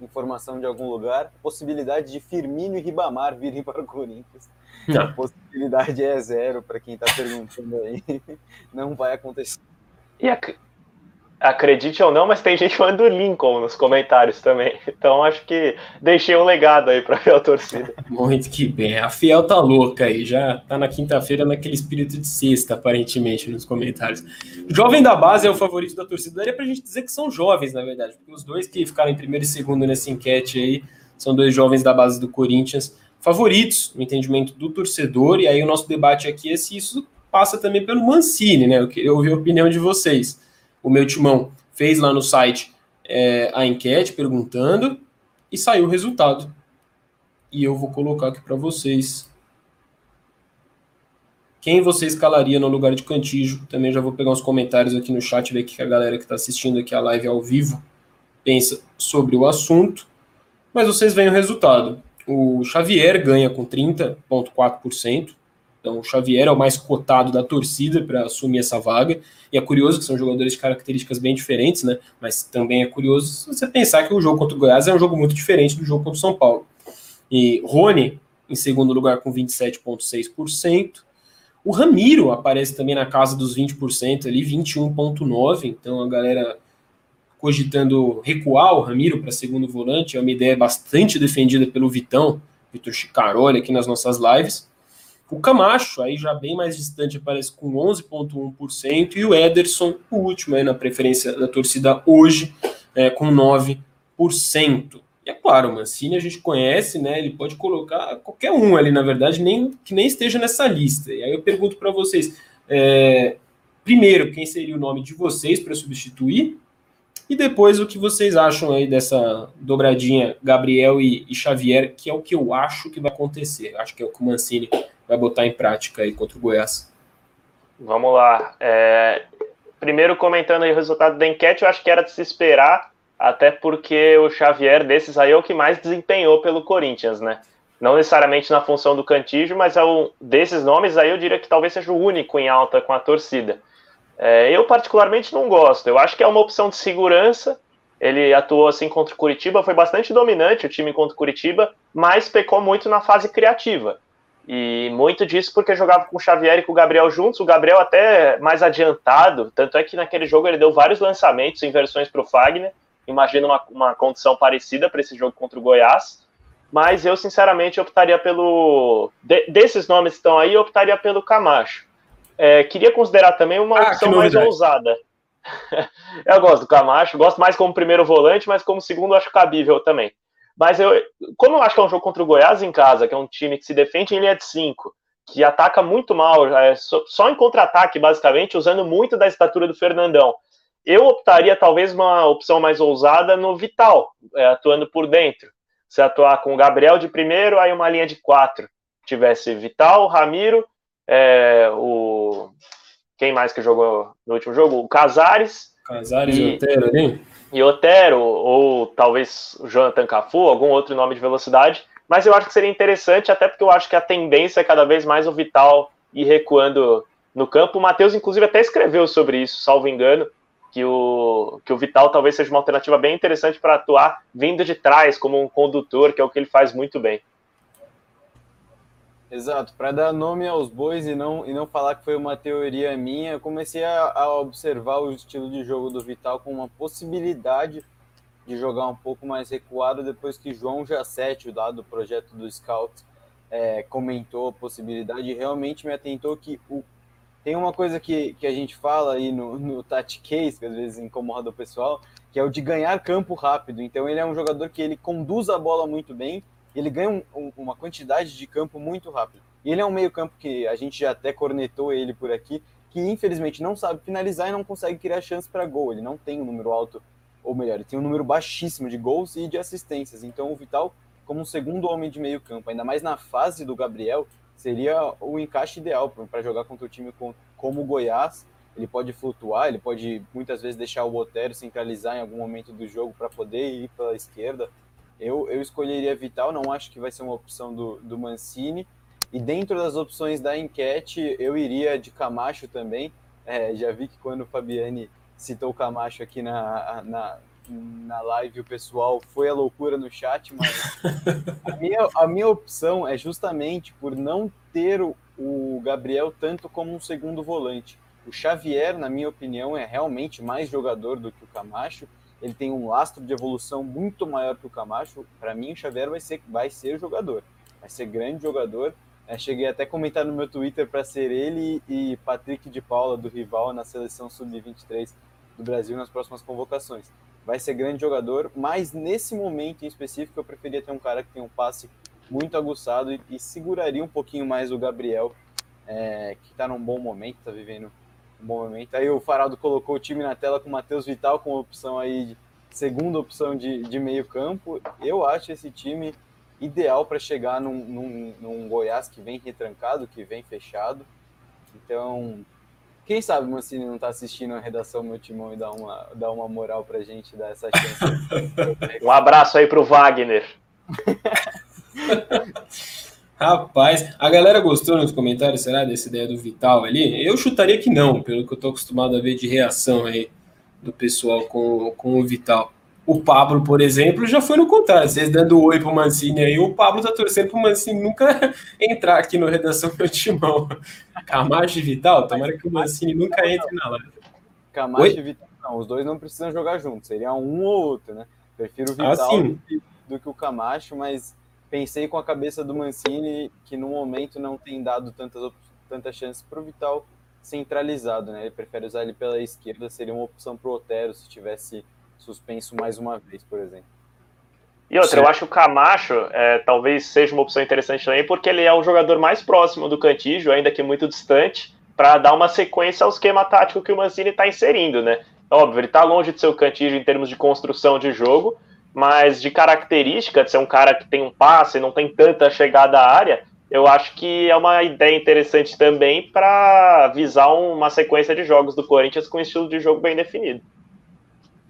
informação de algum lugar, possibilidade de Firmino e Ribamar virem para o Corinthians. Não. A possibilidade é zero para quem está perguntando aí. Não vai acontecer. E a, Acredite ou não, mas tem gente falando do Lincoln nos comentários também. Então acho que deixei um legado aí para a Fiel torcida. Muito que bem. A Fiel tá louca aí, já tá na quinta-feira naquele espírito de sexta, aparentemente, nos comentários. Jovem da base é o favorito da torcida. Daria pra gente dizer que são jovens, na verdade, porque os dois que ficaram em primeiro e segundo nessa enquete aí são dois jovens da base do Corinthians, favoritos no entendimento do torcedor. E aí o nosso debate aqui é se isso passa também pelo Mancini, né? Eu queria ouvir a opinião de vocês o meu timão fez lá no site é, a enquete perguntando e saiu o resultado. E eu vou colocar aqui para vocês. Quem você escalaria no lugar de Cantijo? Também já vou pegar uns comentários aqui no chat, ver o que a galera que está assistindo aqui a live ao vivo pensa sobre o assunto. Mas vocês veem o resultado. O Xavier ganha com 30,4%. Então, o Xavier é o mais cotado da torcida para assumir essa vaga. E é curioso que são jogadores de características bem diferentes, né? Mas também é curioso você pensar que o jogo contra o Goiás é um jogo muito diferente do jogo contra o São Paulo. E Rony, em segundo lugar, com 27,6%. O Ramiro aparece também na casa dos 20% ali, 21,9%. Então, a galera cogitando recuar o Ramiro para segundo volante. É uma ideia bastante defendida pelo Vitão, Vitor Chicaroli, aqui nas nossas lives. O Camacho, aí já bem mais distante, aparece com 11,1%, e o Ederson, o último aí na preferência da torcida hoje, é, com 9%. E é claro, o Mancini a gente conhece, né? Ele pode colocar qualquer um ali, na verdade, nem que nem esteja nessa lista. E aí eu pergunto para vocês: é, primeiro, quem seria o nome de vocês para substituir? E depois o que vocês acham aí dessa dobradinha Gabriel e, e, Xavier, que é o que eu acho que vai acontecer. Acho que é o que o Mancini vai botar em prática aí contra o Goiás. Vamos lá. É, primeiro comentando aí o resultado da enquete, eu acho que era de se esperar, até porque o Xavier desses aí é o que mais desempenhou pelo Corinthians, né? Não necessariamente na função do Cantígio, mas é um, desses nomes aí eu diria que talvez seja o único em alta com a torcida. É, eu, particularmente, não gosto. Eu acho que é uma opção de segurança. Ele atuou assim contra o Curitiba, foi bastante dominante o time contra o Curitiba, mas pecou muito na fase criativa. E muito disso porque jogava com o Xavier e com o Gabriel juntos, o Gabriel até mais adiantado, tanto é que naquele jogo ele deu vários lançamentos, inversões para o Fagner. Imagino uma, uma condição parecida para esse jogo contra o Goiás. Mas eu, sinceramente, optaria pelo. De, desses nomes que estão aí, eu optaria pelo Camacho. É, queria considerar também uma ah, opção mais ousada. eu gosto do Camacho, gosto mais como primeiro volante, mas como segundo acho cabível também. Mas eu, como eu acho que é um jogo contra o Goiás em casa, que é um time que se defende em linha de 5, que ataca muito mal, é, só, só em contra-ataque, basicamente, usando muito da estatura do Fernandão. Eu optaria talvez uma opção mais ousada no Vital, é, atuando por dentro. Se atuar com o Gabriel de primeiro, aí uma linha de quatro. Tivesse Vital, Ramiro é, o quem mais que jogou no último jogo? O Casares. Casares e, e Otero ali. E Otero, ou talvez Jonathan Cafu, algum outro nome de velocidade. Mas eu acho que seria interessante, até porque eu acho que a tendência é cada vez mais o Vital ir recuando no campo. O Matheus, inclusive, até escreveu sobre isso, salvo engano, que o, que o Vital talvez seja uma alternativa bem interessante para atuar vindo de trás, como um condutor, que é o que ele faz muito bem. Exato, para dar nome aos bois e não, e não falar que foi uma teoria minha, eu comecei a, a, observar o estilo de jogo do Vital com uma possibilidade de jogar um pouco mais recuado depois que João Jassetti, lá do projeto do Scout, é, comentou a possibilidade, realmente me atentou que o, tem uma coisa que, que a gente fala aí no, no Tati Case, que às vezes incomoda o pessoal, que é o de ganhar campo rápido. Então ele é um jogador que ele conduz a bola muito bem, ele ganha um, um, uma quantidade de campo muito rápido. E ele é um meio campo que a gente já até cornetou ele por aqui, que infelizmente não sabe finalizar e não consegue criar chance para gol. Ele não tem um número alto, ou melhor, ele tem um número baixíssimo de gols e de assistências. Então o Vital como segundo homem de meio campo, ainda mais na fase do Gabriel, seria o encaixe ideal para jogar contra o time como o Goiás. Ele pode flutuar, ele pode muitas vezes deixar o Otero centralizar em algum momento do jogo para poder ir pela esquerda. Eu, eu escolheria Vital, não acho que vai ser uma opção do, do Mancini. E dentro das opções da enquete, eu iria de Camacho também. É, já vi que quando o Fabiani citou o Camacho aqui na, na, na live o pessoal foi a loucura no chat, mas a minha, a minha opção é justamente por não ter o, o Gabriel tanto como um segundo volante. O Xavier, na minha opinião, é realmente mais jogador do que o Camacho. Ele tem um lastro de evolução muito maior que o Camacho. Para mim, o Xavier vai ser, vai ser jogador, vai ser grande jogador. É, cheguei até a comentar no meu Twitter para ser ele e Patrick de Paula, do rival, na seleção sub-23 do Brasil nas próximas convocações vai ser grande jogador, mas nesse momento em específico eu preferia ter um cara que tem um passe muito aguçado e, e seguraria um pouquinho mais o Gabriel, é, que está num bom momento, está vivendo um bom momento. Aí o Faraldo colocou o time na tela com o Matheus Vital como opção aí, segunda opção de, de meio campo. Eu acho esse time ideal para chegar num, num, num Goiás que vem retrancado, que vem fechado. Então, quem sabe o Mancini não está assistindo a redação Meu Timão e dá uma, dá uma moral pra gente, dar essa chance. um abraço aí pro Wagner. Rapaz, a galera gostou nos comentários, será, dessa ideia do Vital ali? Eu chutaria que não, pelo que eu tô acostumado a ver de reação aí do pessoal com, com o Vital. O Pablo, por exemplo, já foi no contrário. Vocês dando oi pro Mancini aí, o Pablo tá torcendo pro Mancini nunca entrar aqui no Redação Meu Timão. Camacho e Vital, tomara que o Mancini nunca entre na live. Camacho oi? e Vital, não, os dois não precisam jogar juntos, seria um ou outro, né? Prefiro o Vital ah, do, que, do que o Camacho, mas pensei com a cabeça do Mancini que no momento não tem dado tantas, tantas chances pro Vital centralizado, né? Ele prefere usar ele pela esquerda, seria uma opção pro Otero se tivesse suspenso mais uma vez, por exemplo. E outra, Sim. eu acho que o Camacho é, talvez seja uma opção interessante também, porque ele é o jogador mais próximo do Cantígio, ainda que muito distante, para dar uma sequência ao esquema tático que o Mancini está inserindo, né? Óbvio, ele está longe de ser o Cantígio em termos de construção de jogo, mas de característica, de ser um cara que tem um passe, não tem tanta chegada à área, eu acho que é uma ideia interessante também para visar uma sequência de jogos do Corinthians com um estilo de jogo bem definido.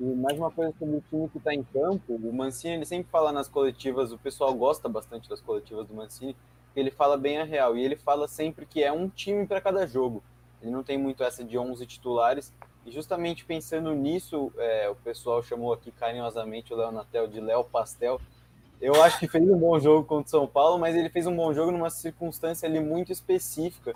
E mais uma coisa sobre o time que está em campo, o Mancini ele sempre fala nas coletivas, o pessoal gosta bastante das coletivas do Mancini, ele fala bem a real, e ele fala sempre que é um time para cada jogo. Ele não tem muito essa de 11 titulares, e justamente pensando nisso, é, o pessoal chamou aqui carinhosamente o Léo Natel de Léo Pastel. Eu acho que fez um bom jogo contra o São Paulo, mas ele fez um bom jogo numa circunstância ali muito específica,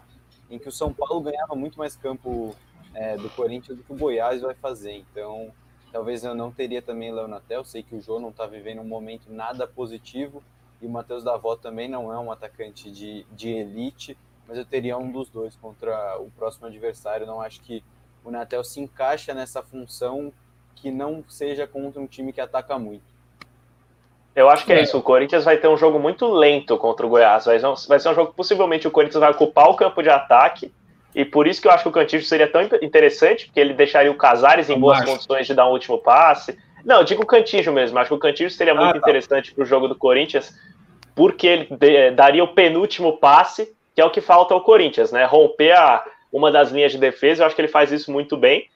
em que o São Paulo ganhava muito mais campo é, do Corinthians do que o Goiás vai fazer. Então, Talvez eu não teria também Léo Natel, sei que o João não está vivendo um momento nada positivo e o Matheus Davó também não é um atacante de, de elite, mas eu teria um dos dois contra o próximo adversário. Não acho que o Natel se encaixa nessa função que não seja contra um time que ataca muito. Eu acho que é, é isso. O Corinthians vai ter um jogo muito lento contra o Goiás. Vai ser, um, vai ser um jogo que possivelmente o Corinthians vai ocupar o campo de ataque e por isso que eu acho que o Cantígio seria tão interessante, porque ele deixaria o Casares em boas condições de dar um último passe. Não, eu digo o Cantígio mesmo, acho que o Cantígio seria ah, muito tá. interessante para o jogo do Corinthians, porque ele daria o penúltimo passe, que é o que falta ao Corinthians, né? Romper a, uma das linhas de defesa, eu acho que ele faz isso muito bem.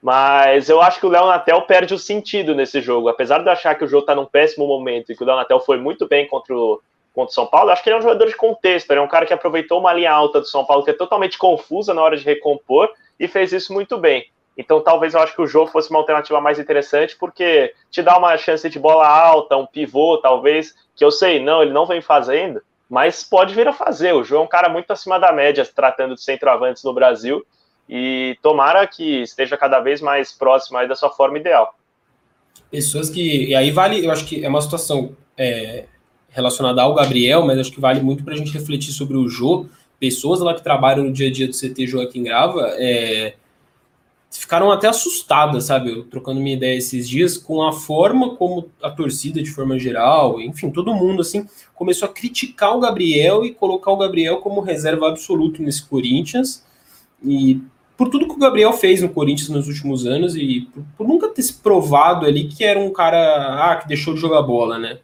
Mas eu acho que o Léo Natel perde o sentido nesse jogo. Apesar de eu achar que o jogo está num péssimo momento e que o Léo Natel foi muito bem contra o, contra o São Paulo, acho que ele é um jogador de contexto, ele é um cara que aproveitou uma linha alta do São Paulo que é totalmente confusa na hora de recompor e fez isso muito bem. Então talvez eu acho que o jogo fosse uma alternativa mais interessante, porque te dá uma chance de bola alta, um pivô, talvez, que eu sei, não, ele não vem fazendo, mas pode vir a fazer. O João é um cara muito acima da média, tratando de centroavantes no Brasil, e tomara que esteja cada vez mais próximo aí da sua forma ideal. Pessoas que. E aí vale, eu acho que é uma situação. É relacionada ao Gabriel, mas acho que vale muito para a gente refletir sobre o Jô. Pessoas lá que trabalham no dia a dia do CT Joaquim Grava é, ficaram até assustadas, sabe? Trocando minha ideia esses dias com a forma como a torcida, de forma geral, enfim, todo mundo assim, começou a criticar o Gabriel e colocar o Gabriel como reserva absoluto nesse Corinthians. E por tudo que o Gabriel fez no Corinthians nos últimos anos e por, por, nunca ter se provado ali que era um cara ah, que deixou de jogar bola, né?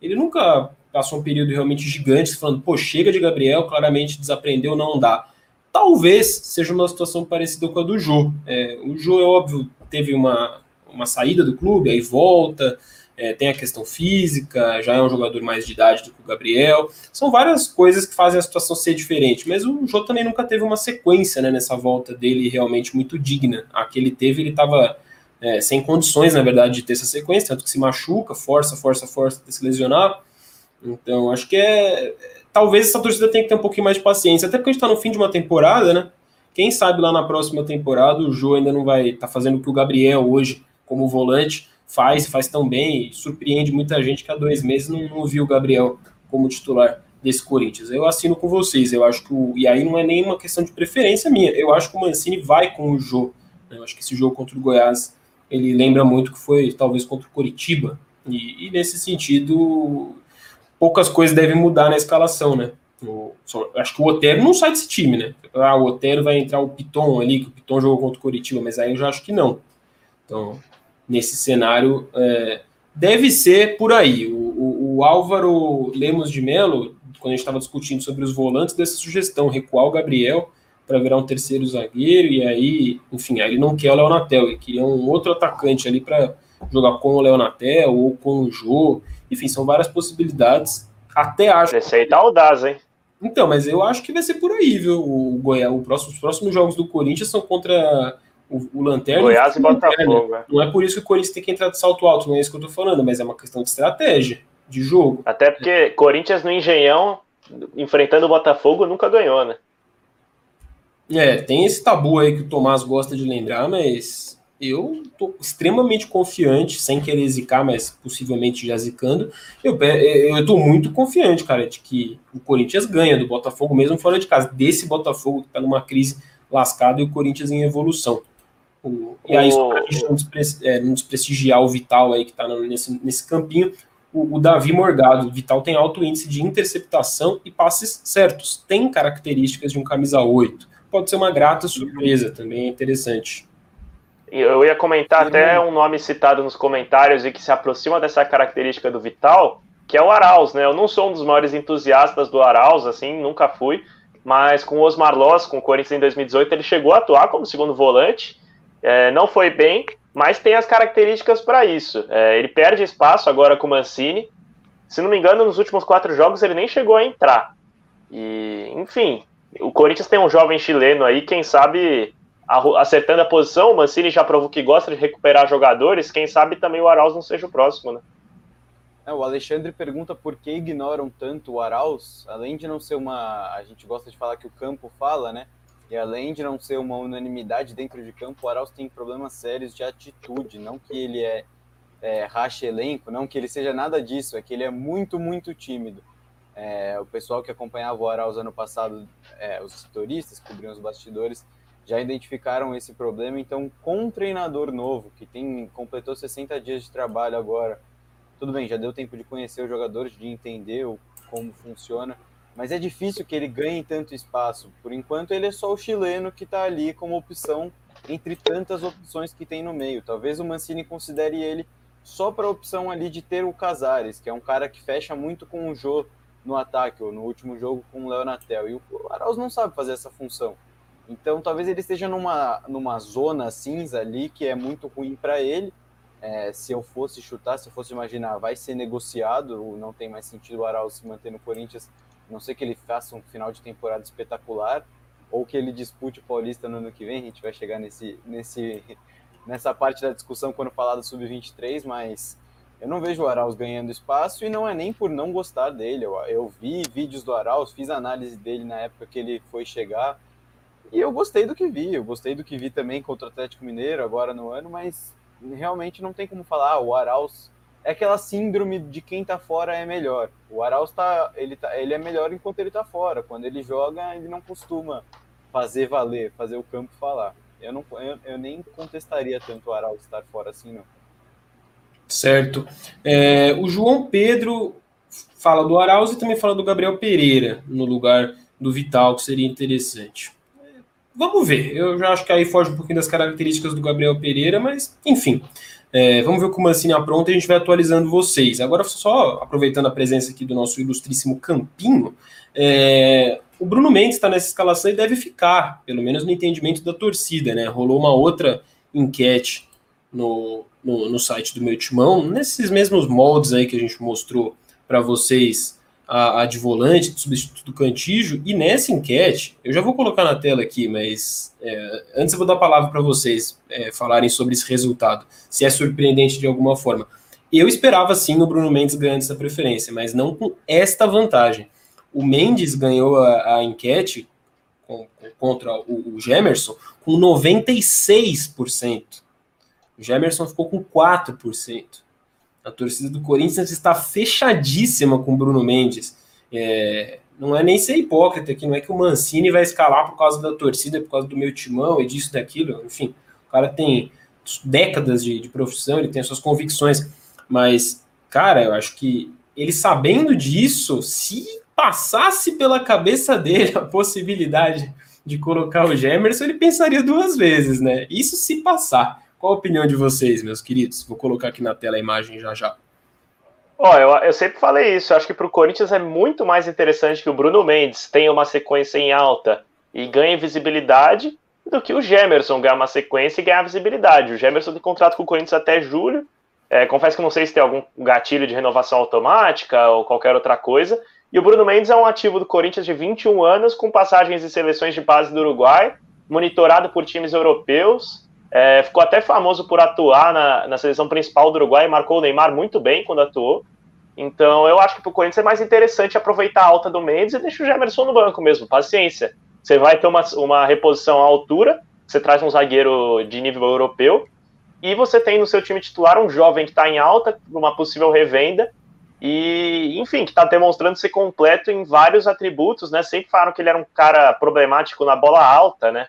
Ele nunca passou um período realmente gigante falando, pô, chega de Gabriel, claramente desaprendeu, não dá. Talvez seja uma situação parecida com a do Jô. É, o Jô, é óbvio, teve uma, uma saída do clube, aí volta, é, tem a questão física, já é um jogador mais de idade do que o Gabriel. São várias coisas que fazem a situação ser diferente, mas o Jô também nunca teve uma sequência né, nessa volta dele realmente muito digna. A que ele teve, ele estava é, sem condições, na verdade, de ter essa sequência, tanto que se machuca, força, força, força, até se lesionar. Então, acho que é. Talvez essa torcida tenha que ter um pouquinho mais de paciência, até porque a gente está no fim de uma temporada, né? Quem sabe lá na próxima temporada o Jô ainda não vai estar tá fazendo o que o Gabriel hoje, como volante, faz, faz tão bem surpreende muita gente que há dois meses não, não viu o Gabriel como titular desse Corinthians. Eu assino com vocês, eu acho que o. E aí não é nenhuma questão de preferência minha, eu acho que o Mancini vai com o jogo. Né? Eu acho que esse jogo contra o Goiás ele lembra muito que foi talvez contra o Coritiba. E, e nesse sentido, poucas coisas devem mudar na escalação, né? O, só, acho que o Otero não sai desse time, né? Ah, o Otero vai entrar o Piton ali, que o Piton jogou contra o Coritiba, mas aí eu já acho que não. Então, nesse cenário é, deve ser por aí. O, o, o Álvaro Lemos de Melo, quando a gente estava discutindo sobre os volantes, dessa sugestão, recuar o Gabriel para virar um terceiro zagueiro, e aí, enfim, aí ele não quer o Leonatel, ele queria um outro atacante ali para jogar com o Leonatel ou com o Jô, enfim, são várias possibilidades. Até acho. Esse aí tá audaz, hein? Então, mas eu acho que vai ser por aí, viu? O Goiás, o próximo, os próximos jogos do Corinthians são contra o, o Lanterna. Goiás e Botafogo. É. Não é por isso que o Corinthians tem que entrar de salto alto, não é isso que eu tô falando, mas é uma questão de estratégia, de jogo. Até porque Corinthians no Engenhão, enfrentando o Botafogo, nunca ganhou, né? É, tem esse tabu aí que o Tomás gosta de lembrar, mas eu tô extremamente confiante, sem querer zicar, mas possivelmente já zicando. Eu, eu tô muito confiante, cara, de que o Corinthians ganha do Botafogo, mesmo fora de casa, desse Botafogo que tá numa crise lascada e o Corinthians em evolução. O, e aí, gente não, é, não desprestigiar o Vital aí que está nesse, nesse campinho, o, o, Davi Morgado, o Vital tem alto índice de interceptação e passes certos, tem características de um camisa 8. Pode ser uma grata surpresa, também é interessante. Eu ia comentar até um nome citado nos comentários e que se aproxima dessa característica do Vital, que é o Arauz, né? Eu não sou um dos maiores entusiastas do Arauz, assim, nunca fui, mas com o Osmar Loss, com o Corinthians em 2018, ele chegou a atuar como segundo volante, é, não foi bem, mas tem as características para isso. É, ele perde espaço agora com o Mancini. Se não me engano, nos últimos quatro jogos ele nem chegou a entrar. E, enfim, o Corinthians tem um jovem chileno aí, quem sabe acertando a posição. O Mancini já provou que gosta de recuperar jogadores. Quem sabe também o Arauz não seja o próximo, né? É, o Alexandre pergunta por que ignoram tanto o Arauz, além de não ser uma. A gente gosta de falar que o campo fala, né? E além de não ser uma unanimidade dentro de campo, o Arauz tem problemas sérios de atitude. Não que ele é, é racha elenco, não que ele seja nada disso, é que ele é muito, muito tímido. É, o pessoal que acompanhava o Arauz ano passado, é, os que cobriam os bastidores, já identificaram esse problema. Então, com um treinador novo, que tem completou 60 dias de trabalho agora, tudo bem, já deu tempo de conhecer os jogadores, de entender o, como funciona mas é difícil que ele ganhe tanto espaço. Por enquanto, ele é só o chileno que está ali como opção entre tantas opções que tem no meio. Talvez o Mancini considere ele só para a opção ali de ter o Casares, que é um cara que fecha muito com o Jô no ataque, ou no último jogo com o Leonatel. E o Arauz não sabe fazer essa função. Então, talvez ele esteja numa, numa zona cinza ali que é muito ruim para ele. É, se eu fosse chutar, se eu fosse imaginar, vai ser negociado, não tem mais sentido o Arauz se manter no Corinthians não sei que ele faça um final de temporada espetacular ou que ele dispute o Paulista no ano que vem. A gente vai chegar nesse, nesse, nessa parte da discussão quando falar do Sub-23, mas eu não vejo o Arauz ganhando espaço e não é nem por não gostar dele. Eu, eu vi vídeos do Arauz, fiz análise dele na época que ele foi chegar e eu gostei do que vi. Eu gostei do que vi também contra o Atlético Mineiro agora no ano, mas realmente não tem como falar. O Arauz é aquela síndrome de quem tá fora é melhor. O Arauz tá, ele, tá, ele é melhor enquanto ele tá fora. Quando ele joga, ele não costuma fazer valer, fazer o campo falar. Eu, não, eu, eu nem contestaria tanto o Arauz estar fora assim, não. Certo. É, o João Pedro fala do Arauz e também fala do Gabriel Pereira no lugar do Vital, que seria interessante. Vamos ver. Eu já acho que aí foge um pouquinho das características do Gabriel Pereira, mas enfim. É, vamos ver como o Mancini apronta e a gente vai atualizando vocês. Agora, só aproveitando a presença aqui do nosso ilustríssimo Campinho, é, o Bruno Mendes está nessa escalação e deve ficar, pelo menos no entendimento da torcida, né? Rolou uma outra enquete no, no, no site do meu timão, nesses mesmos moldes aí que a gente mostrou para vocês a, a, de volante, de substituto do Cantijo, e nessa enquete, eu já vou colocar na tela aqui, mas é, antes eu vou dar a palavra para vocês é, falarem sobre esse resultado, se é surpreendente de alguma forma. Eu esperava sim o Bruno Mendes ganhando essa preferência, mas não com esta vantagem. O Mendes ganhou a, a enquete com, contra o, o Gemerson com 96%. O Gemerson ficou com 4%. A torcida do Corinthians está fechadíssima com o Bruno Mendes. É, não é nem ser hipócrita aqui, não é que o Mancini vai escalar por causa da torcida, por causa do meu timão e disso, daquilo. Enfim, o cara tem décadas de, de profissão, ele tem suas convicções. Mas, cara, eu acho que ele sabendo disso, se passasse pela cabeça dele a possibilidade de colocar o Gemerson, ele pensaria duas vezes, né? Isso se passar. Qual a opinião de vocês, meus queridos? Vou colocar aqui na tela a imagem já já. Ó, eu, eu sempre falei isso. Eu acho que para o Corinthians é muito mais interessante que o Bruno Mendes tenha uma sequência em alta e ganhe visibilidade do que o Gemerson ganhar uma sequência e ganhar visibilidade. O Gemerson tem contrato com o Corinthians até julho. É, confesso que não sei se tem algum gatilho de renovação automática ou qualquer outra coisa. E o Bruno Mendes é um ativo do Corinthians de 21 anos, com passagens em seleções de base do Uruguai, monitorado por times europeus. É, ficou até famoso por atuar na, na seleção principal do Uruguai, marcou o Neymar muito bem quando atuou. Então eu acho que para o Corinthians é mais interessante aproveitar a alta do Mendes e deixar o Gemerson no banco mesmo. Paciência. Você vai ter uma, uma reposição à altura, você traz um zagueiro de nível europeu, e você tem no seu time titular um jovem que está em alta, uma possível revenda, e enfim, que está demonstrando ser completo em vários atributos, né? Sempre falaram que ele era um cara problemático na bola alta, né?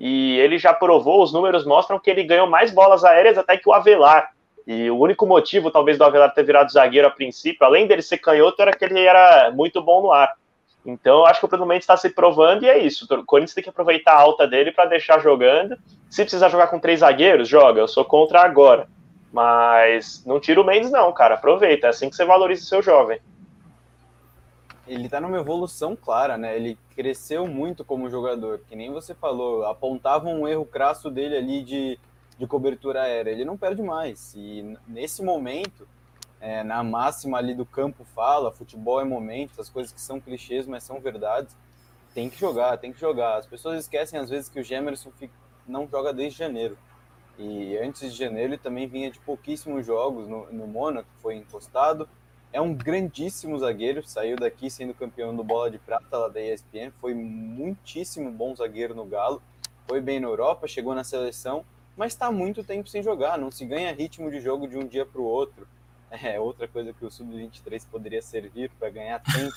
E ele já provou, os números mostram que ele ganhou mais bolas aéreas até que o Avelar. E o único motivo, talvez, do Avelar ter virado zagueiro a princípio, além dele ser canhoto, era que ele era muito bom no ar. Então, acho que o Bruno Mendes está se provando e é isso. O Corinthians tem que aproveitar a alta dele para deixar jogando. Se precisar jogar com três zagueiros, joga. Eu sou contra agora. Mas não tira o Mendes, não, cara. Aproveita. É assim que você valoriza o seu jovem ele tá numa evolução clara, né? Ele cresceu muito como jogador, que nem você falou, apontava um erro crasso dele ali de, de cobertura aérea. Ele não perde mais. E nesse momento, é, na máxima ali do campo fala, futebol é momento, as coisas que são clichês, mas são verdades. Tem que jogar, tem que jogar. As pessoas esquecem às vezes que o Gemerson não joga desde janeiro. E antes de janeiro ele também vinha de pouquíssimos jogos no, no Mônaco, foi encostado é um grandíssimo zagueiro, saiu daqui sendo campeão do Bola de Prata lá da ESPN, foi muitíssimo bom zagueiro no Galo, foi bem na Europa, chegou na seleção, mas está muito tempo sem jogar, não se ganha ritmo de jogo de um dia para o outro. É outra coisa que o Sub-23 poderia servir para ganhar tempo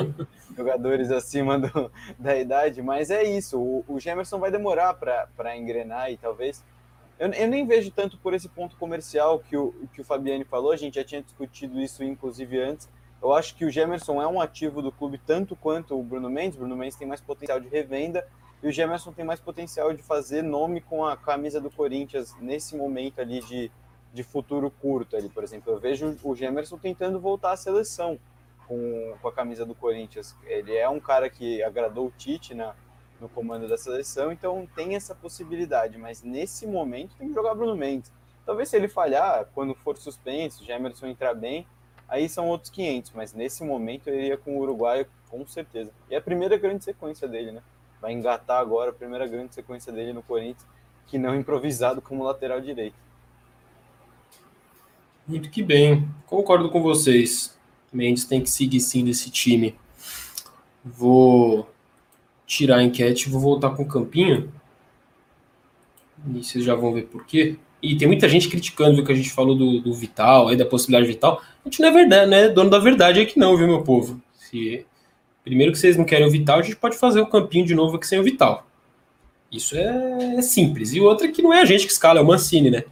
jogadores acima do, da idade, mas é isso, o, o Gemerson vai demorar para engrenar e talvez eu, eu, nem vejo tanto por esse ponto comercial que o, que o Fabiane falou, a gente já tinha discutido isso inclusive antes. Eu acho que o Gemerson é um ativo do clube tanto quanto o Bruno Mendes. O Bruno Mendes tem mais potencial de revenda e o Gemerson tem mais potencial de fazer nome com a camisa do Corinthians nesse momento ali de, de futuro curto. Ali, por exemplo, eu vejo o Gemerson tentando voltar à seleção com, com a camisa do Corinthians. Ele é um cara que agradou o Tite na, no comando da seleção, então tem essa possibilidade, mas nesse momento tem que jogar Bruno Mendes. Talvez se ele falhar, quando for suspenso, Emerson entrar bem, aí são outros 500, mas nesse momento ele iria com o Uruguai com certeza. E a primeira grande sequência dele, né? Vai engatar agora a primeira grande sequência dele no Corinthians, que não improvisado como lateral direito. Muito que bem, concordo com vocês. Mendes tem que seguir sim desse time. Vou tirar a enquete, vou voltar com o campinho. E vocês já vão ver por quê. e tem muita gente criticando o que a gente falou do, do Vital, aí da possibilidade Vital. A gente não é verdade, né? Dono da verdade que não, viu, meu povo? Se, primeiro que vocês não querem o Vital, a gente pode fazer o campinho de novo aqui sem o Vital. Isso é, é simples. E outra que não é a gente que escala, é o Mancini, né?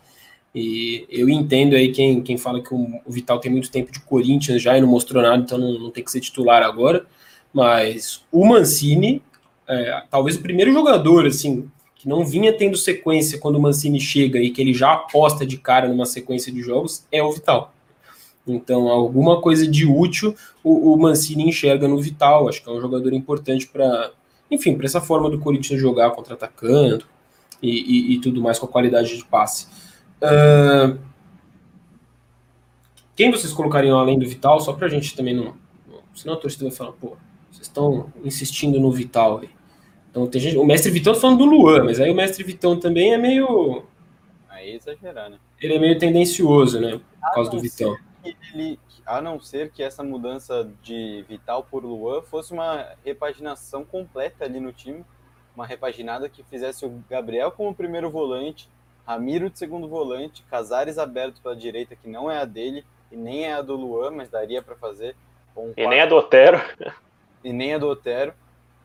E eu entendo aí quem, quem fala que o, o Vital tem muito tempo de Corinthians já e não mostrou nada, então não, não tem que ser titular agora. Mas o Mancini, é, talvez o primeiro jogador, assim, que não vinha tendo sequência quando o Mancini chega e que ele já aposta de cara numa sequência de jogos, é o Vital. Então, alguma coisa de útil o, o Mancini enxerga no Vital. Acho que é um jogador importante para, enfim, para essa forma do Corinthians jogar contra-atacando e, e, e, tudo mais com a qualidade de passe. Uh, quem vocês colocariam além do Vital? Só para a gente também não. Senão a torcida vai falar, pô, vocês estão insistindo no Vital aí. Então tem gente. O mestre Vitão tá falando do Luan, mas aí o mestre Vitão também é meio. Aí exagerar, né? Ele é meio tendencioso, né? Por causa do Vitão. Ele, a não ser que essa mudança de Vital por Luan fosse uma repaginação completa ali no time, uma repaginada que fizesse o Gabriel como primeiro volante, Ramiro de segundo volante, Casares aberto pela direita, que não é a dele, e nem é a do Luan, mas daria para fazer. Um e nem a do Otero. E nem a do Otero.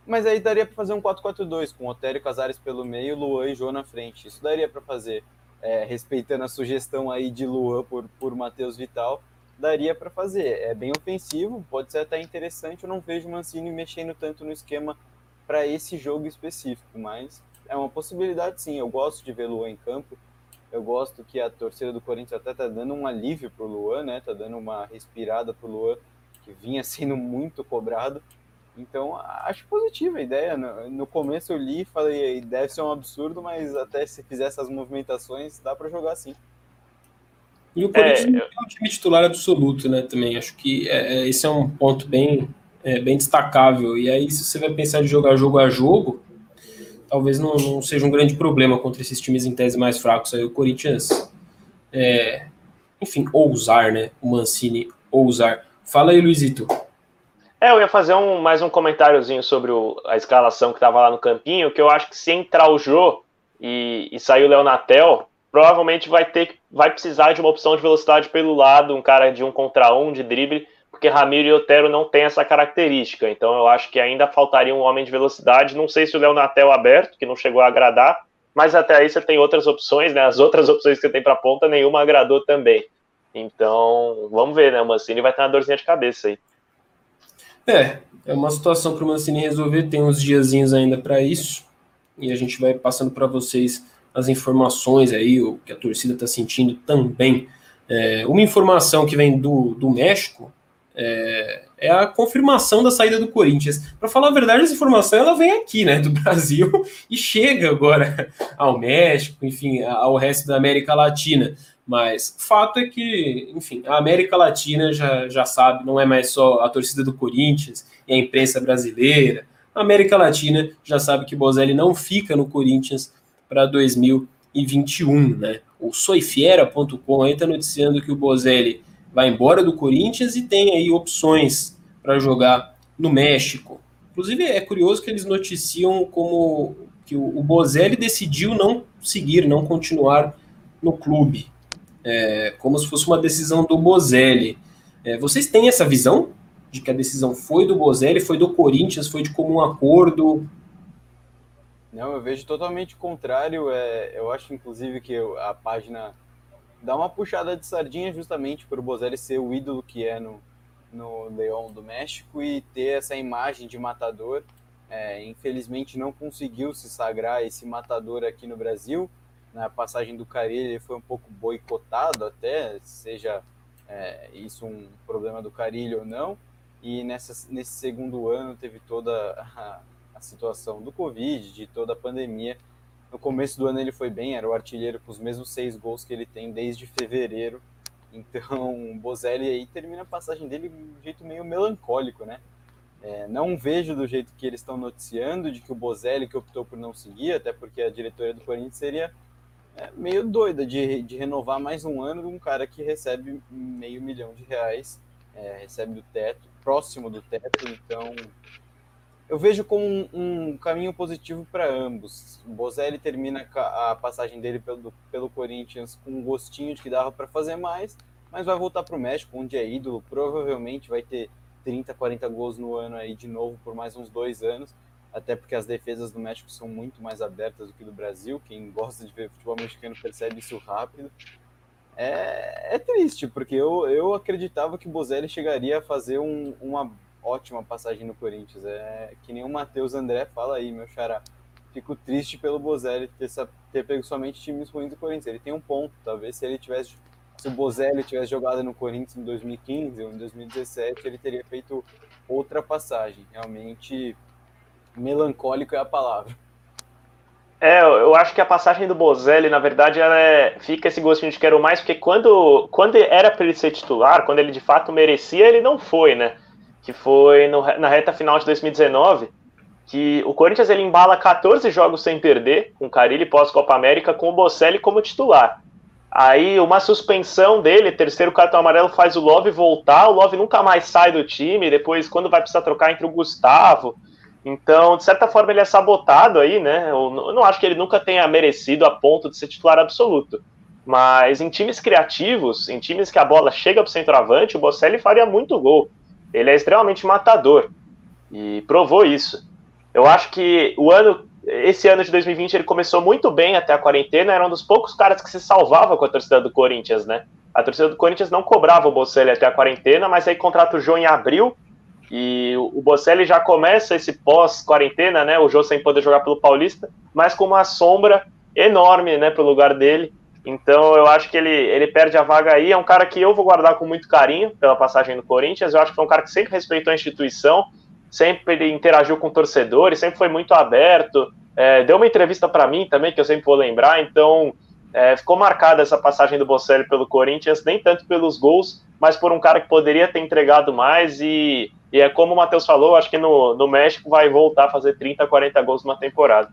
Mas aí daria para fazer um 4-4-2, com Otério Casares pelo meio, Luan e Jô na frente. Isso daria para fazer, é, respeitando a sugestão aí de Luan por, por Matheus Vital, daria para fazer. É bem ofensivo, pode ser até interessante. Eu não vejo o Mancini mexendo tanto no esquema para esse jogo específico, mas é uma possibilidade sim. Eu gosto de ver Luan em campo. Eu gosto que a torcida do Corinthians até tá dando um alívio pro Luan, né? Tá dando uma respirada pro Luan, que vinha sendo muito cobrado. Então, acho positiva a ideia. No, no começo eu li e falei, deve ser um absurdo, mas até se fizer essas movimentações, dá para jogar sim. E o Corinthians é, é um time titular absoluto, né? Também acho que é, é, esse é um ponto bem, é, bem destacável. E aí, se você vai pensar de jogar jogo a jogo, talvez não, não seja um grande problema contra esses times em tese mais fracos. Aí o Corinthians, é, enfim, ousar, né? O Mancini ousar. Fala aí, Luizito. É, eu ia fazer um, mais um comentáriozinho sobre o, a escalação que estava lá no campinho, que eu acho que se entrar o Jô e, e sair o Leonatel, provavelmente vai ter vai precisar de uma opção de velocidade pelo lado, um cara de um contra um, de drible, porque Ramiro e Otero não tem essa característica. Então eu acho que ainda faltaria um homem de velocidade. Não sei se o Leonatel aberto, que não chegou a agradar, mas até aí você tem outras opções, né? As outras opções que você tem para ponta, nenhuma agradou também. Então, vamos ver, né? O Mancini vai ter uma dorzinha de cabeça aí. É, é uma situação para o Mancini resolver, tem uns diazinhos ainda para isso, e a gente vai passando para vocês as informações aí, o que a torcida está sentindo também. É, uma informação que vem do, do México é, é, a confirmação da saída do Corinthians. Para falar a verdade, essa informação ela vem aqui, né, do Brasil, e chega agora ao México, enfim, ao resto da América Latina. Mas fato é que, enfim, a América Latina já, já sabe, não é mais só a torcida do Corinthians e a imprensa brasileira. A América Latina já sabe que Bozelli não fica no Corinthians para 2021, né? O soifiera.com aí está noticiando que o Bozelli vai embora do Corinthians e tem aí opções para jogar no México. Inclusive é curioso que eles noticiam como que o Bozelli decidiu não seguir, não continuar no clube é, como se fosse uma decisão do Bozelli. É, vocês têm essa visão de que a decisão foi do Bozelli, foi do Corinthians, foi de comum acordo? Não, eu vejo totalmente o contrário. É, eu acho, inclusive, que a página dá uma puxada de sardinha justamente para o Bozelli ser o ídolo que é no, no Leão do México e ter essa imagem de matador. É, infelizmente não conseguiu se sagrar esse matador aqui no Brasil na passagem do Carilho ele foi um pouco boicotado até, seja é, isso um problema do Carilho ou não. E nessa, nesse segundo ano teve toda a, a, situação do Covid, de toda a pandemia. No começo do ano ele foi bem, era o artilheiro com os mesmos seis gols que ele tem desde fevereiro. Então, o Bozelli aí termina a passagem dele de um jeito meio melancólico, né? É, não vejo do jeito que eles estão noticiando, de que o Bozelli que optou por não seguir, até porque a diretoria do Corinthians seria é meio doida de, de renovar mais um ano de um cara que recebe meio milhão de reais, é, recebe do teto, próximo do teto, então eu vejo como um, um caminho positivo para ambos. O Bozelli termina a passagem dele pelo, pelo Corinthians com um gostinho de que dava para fazer mais, mas vai voltar para o México, onde é ídolo, provavelmente vai ter 30, 40 gols no ano aí de novo por mais uns dois anos, até porque as defesas do México são muito mais abertas do que do Brasil. Quem gosta de ver futebol mexicano percebe isso rápido. É, é triste, porque eu, eu acreditava que Bozelli chegaria a fazer um, uma ótima passagem no Corinthians. É que nem o Matheus André fala aí, meu xará. Fico triste pelo Bozelli ter, ter pego somente times ruins do Corinthians. Ele tem um ponto, talvez se ele tivesse se o Bozelli tivesse jogado no Corinthians em 2015 ou em 2017, ele teria feito outra passagem. Realmente, melancólico é a palavra. É, eu acho que a passagem do Bozelli, na verdade, ela é, fica esse gostinho de quero mais, porque quando, quando era para ele ser titular, quando ele de fato merecia, ele não foi, né? Que foi no, na reta final de 2019, que o Corinthians ele embala 14 jogos sem perder, com o Carilli pós-Copa América, com o Bocelli como titular. Aí uma suspensão dele, terceiro cartão amarelo, faz o Love voltar. O Love nunca mais sai do time. Depois, quando vai precisar trocar entre o Gustavo. Então, de certa forma, ele é sabotado aí, né? Eu não acho que ele nunca tenha merecido a ponto de ser titular absoluto. Mas em times criativos, em times que a bola chega para o centroavante, o Bocelli faria muito gol. Ele é extremamente matador. E provou isso. Eu acho que o ano esse ano de 2020 ele começou muito bem até a quarentena, era um dos poucos caras que se salvava com a torcida do Corinthians, né? A torcida do Corinthians não cobrava o Bocelli até a quarentena, mas aí contrata o João em abril e o Bocelli já começa esse pós-quarentena, né? O Jô sem poder jogar pelo Paulista, mas com uma sombra enorme, né, pro lugar dele. Então eu acho que ele, ele perde a vaga aí. É um cara que eu vou guardar com muito carinho pela passagem no Corinthians. Eu acho que foi um cara que sempre respeitou a instituição sempre interagiu com torcedores, sempre foi muito aberto. É, deu uma entrevista para mim também, que eu sempre vou lembrar, então é, ficou marcada essa passagem do Bocelli pelo Corinthians, nem tanto pelos gols, mas por um cara que poderia ter entregado mais. E, e é como o Matheus falou, acho que no, no México vai voltar a fazer 30, 40 gols numa temporada.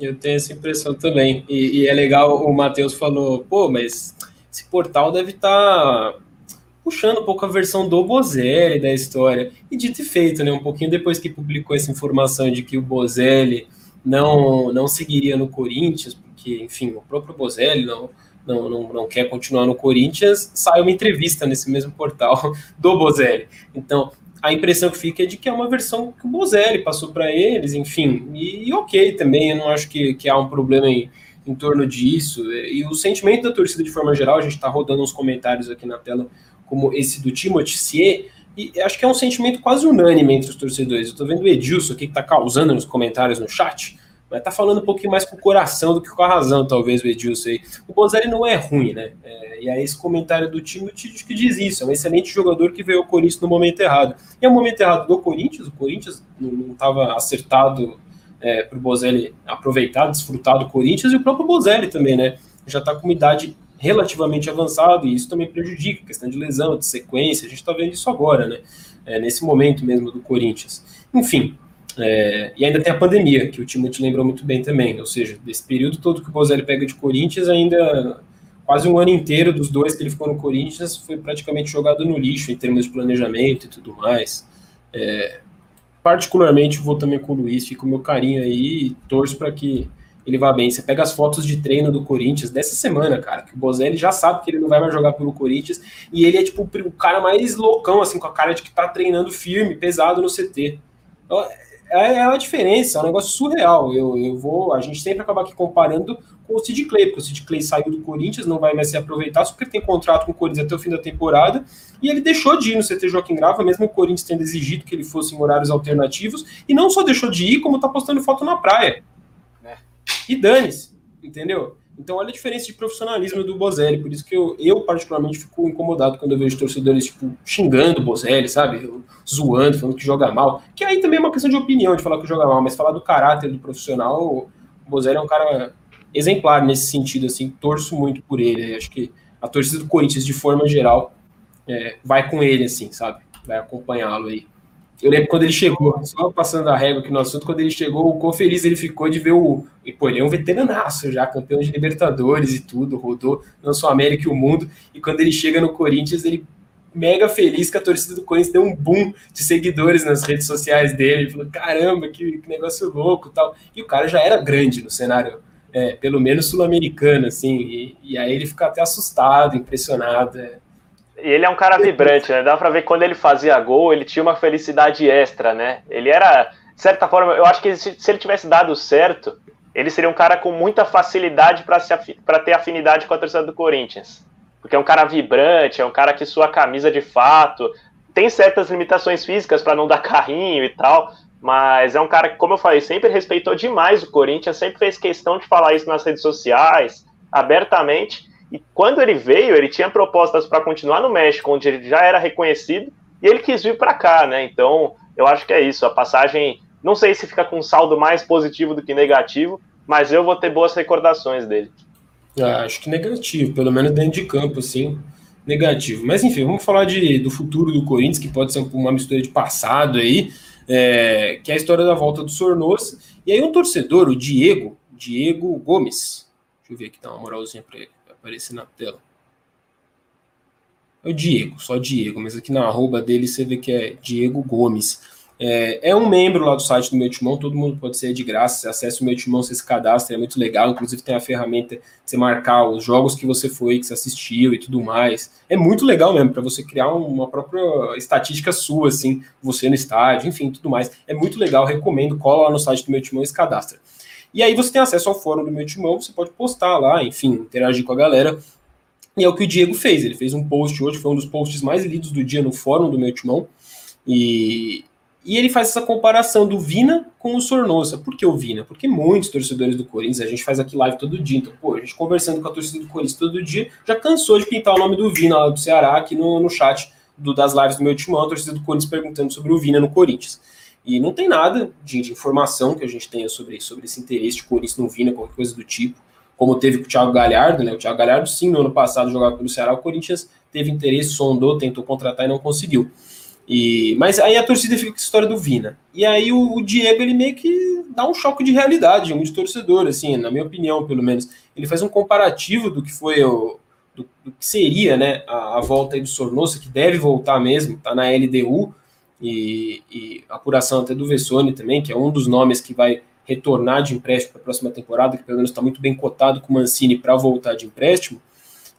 Eu tenho essa impressão também. E, e é legal, o Matheus falou, pô, mas esse portal deve estar. Tá puxando um pouco a versão do Bozelli da história. E dito e feito, né? Um pouquinho depois que publicou essa informação de que o Bozelli não, não seguiria no Corinthians, porque, enfim, o próprio Bozelli não, não, não, não quer continuar no Corinthians, sai uma entrevista nesse mesmo portal do Bozelli. Então, a impressão que fica é de que é uma versão que o Bozelli passou para eles, enfim, e, e, ok também, eu não acho que, que há um problema em, em torno disso. E o sentimento da torcida de forma geral, a gente está rodando uns comentários aqui na tela como esse do Timothy Cier, e acho que é um sentimento quase unânime entre os torcedores. Eu tô vendo o Edilson aqui que tá causando nos comentários no chat, mas tá falando um pouquinho mais com o coração do que com a razão, talvez, o Edilson aí. O Bozelli não é ruim, né? É, e aí esse comentário do Timothy que diz isso, é um excelente jogador que veio ao Corinthians no momento errado. E é o momento errado do Corinthians, o Corinthians não estava acertado é, para o Bozelli aproveitar, desfrutar do Corinthians, e o próprio Bozelli também, né? Já está com uma idade relativamente avançado, e isso também prejudica, questão de lesão, de sequência, a gente está vendo isso agora, né? É, nesse momento mesmo do Corinthians. Enfim, é, e ainda tem a pandemia, que o time te lembrou muito bem também, ou seja, desse período todo que o Bozelli pega de Corinthians, ainda quase um ano inteiro dos dois que ele ficou no Corinthians foi praticamente jogado no lixo em termos de planejamento e tudo mais. É, particularmente vou também com o Luiz, fico o meu carinho aí e torço para que ele vai bem. Você pega as fotos de treino do Corinthians dessa semana, cara, que o Bozelli já sabe que ele não vai mais jogar pelo Corinthians, e ele é tipo o cara mais loucão, assim, com a cara de que tá treinando firme, pesado no CT. Então, é, é a diferença, é um negócio surreal. Eu, eu vou, a gente sempre acaba aqui comparando com o Sid Clay, porque o Sid Clay saiu do Corinthians, não vai mais se aproveitar, só porque ele tem contrato com o Corinthians até o fim da temporada, e ele deixou de ir no CT Joaquim Grava, mesmo o Corinthians tendo exigido que ele fosse em horários alternativos, e não só deixou de ir, como tá postando foto na praia e dane-se, entendeu? Então, olha a diferença de profissionalismo do Bozelli, por isso que eu, eu particularmente fico incomodado quando eu vejo torcedores, tipo, xingando o Bozelli, sabe? Zoando, falando que joga mal. Que aí também é uma questão de opinião, de falar que joga mal, mas falar do caráter do profissional, o Bozelli é um cara exemplar nesse sentido, assim, torço muito por ele. Acho que a torcida do Corinthians, de forma geral, é, vai com ele, assim, sabe? Vai acompanhá-lo aí. Eu lembro quando ele chegou, só passando a régua aqui no assunto, quando ele chegou, o quão feliz ele ficou de ver o. E, pô, ele é um veteranaço já, campeão de Libertadores e tudo, rodou não só a América e o mundo. E quando ele chega no Corinthians, ele mega feliz que a torcida do Corinthians deu um boom de seguidores nas redes sociais dele. Ele falou: caramba, que, que negócio louco tal. E o cara já era grande no cenário, é, pelo menos sul-americano, assim. E, e, aí ele fica até assustado, impressionado. É. E ele é um cara vibrante, né? Dá pra ver quando ele fazia gol, ele tinha uma felicidade extra, né? Ele era, de certa forma, eu acho que se, se ele tivesse dado certo, ele seria um cara com muita facilidade para ter afinidade com a torcida do Corinthians porque é um cara vibrante, é um cara que sua camisa de fato, tem certas limitações físicas para não dar carrinho e tal, mas é um cara que, como eu falei, sempre respeitou demais o Corinthians, sempre fez questão de falar isso nas redes sociais, abertamente. E quando ele veio, ele tinha propostas para continuar no México, onde ele já era reconhecido, e ele quis vir para cá, né? Então, eu acho que é isso. A passagem, não sei se fica com um saldo mais positivo do que negativo, mas eu vou ter boas recordações dele. Ah, acho que negativo, pelo menos dentro de campo, assim, negativo. Mas enfim, vamos falar de, do futuro do Corinthians, que pode ser uma mistura de passado aí, é, que é a história da volta do Sornosa. E aí um torcedor, o Diego, Diego Gomes, deixa eu ver aqui, dá uma moralzinha para ele, aparecer na tela. É o Diego, só Diego, mas aqui na arroba dele você vê que é Diego Gomes. É, é, um membro lá do site do Meu Timão, todo mundo pode ser de graça, você acessa o Meu Timão, você se cadastra, é muito legal, inclusive tem a ferramenta de você marcar os jogos que você foi, que você assistiu e tudo mais. É muito legal mesmo, para você criar uma própria estatística sua, assim, você no estádio, enfim, tudo mais. É muito legal, recomendo, cola lá no site do Meu Timão e se cadastra. E aí você tem acesso ao fórum do Meu Timão, você pode postar lá, enfim, interagir com a galera. E é o que o Diego fez, ele fez um post hoje, foi um dos posts mais lidos do dia no fórum do Meu Timão, e, e ele faz essa comparação do Vina com o Sornosa. Por que o Vina? Porque muitos torcedores do Corinthians, a gente faz aqui live todo dia, então, pô, a gente conversando com a torcida do Corinthians todo dia, já cansou de pintar o nome do Vina lá do Ceará aqui no, no chat do, das lives do meu timão, a torcida do Corinthians perguntando sobre o Vina no Corinthians. E não tem nada de, de informação que a gente tenha sobre, sobre esse interesse de Corinthians no Vina, qualquer coisa do tipo. Como teve com o Thiago Galhardo, né? O Thiago Galhardo, sim, no ano passado jogava pelo Ceará, o Corinthians teve interesse, sondou, tentou contratar e não conseguiu. E, mas aí a torcida fica com a história do Vina. E aí o, o, Diego, ele meio que dá um choque de realidade, um de torcedor, assim, na minha opinião, pelo menos. Ele faz um comparativo do que foi o. do, do que seria, né, a, a volta aí do Sornosa, que deve voltar mesmo, tá na LDU, e, e apuração até do Vessone também, que é um dos nomes que vai retornar de empréstimo para a próxima temporada, que pelo menos está muito bem cotado com o Mancini para voltar de empréstimo.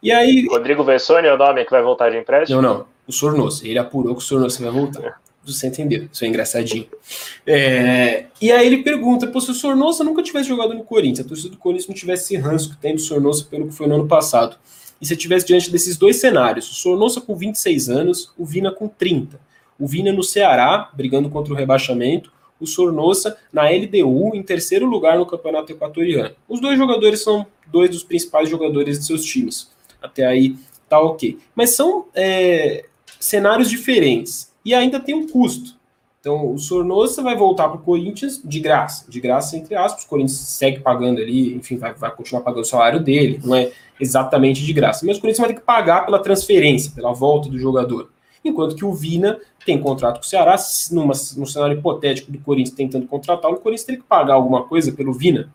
E aí. Rodrigo Vessone é o nome que vai voltar de empréstimo? Não, não. O Sornoso. Ele apurou que o Sornoso vai voltar. Você entendeu? Isso é engraçadinho. É... E aí ele pergunta: Pô, se o Sornosa nunca tivesse jogado no Corinthians, a torcida do Corinthians não tivesse esse ranço que tem do Sornosa pelo que foi no ano passado, e você tivesse diante desses dois cenários, o Sornosa com 26 anos, o Vina com 30. O Vina no Ceará, brigando contra o rebaixamento, o Sornosa na LDU, em terceiro lugar no Campeonato Equatoriano. Os dois jogadores são dois dos principais jogadores de seus times. Até aí tá ok. Mas são é, cenários diferentes. E ainda tem um custo. Então, o Sornosa vai voltar para o Corinthians de graça. De graça, entre aspas. O Corinthians segue pagando ali, enfim, vai, vai continuar pagando o salário dele. Não é exatamente de graça. Mas o Corinthians vai ter que pagar pela transferência, pela volta do jogador. Enquanto que o Vina tem contrato com o Ceará, numa, num cenário hipotético do Corinthians tentando contratá-lo, o Corinthians teria que pagar alguma coisa pelo Vina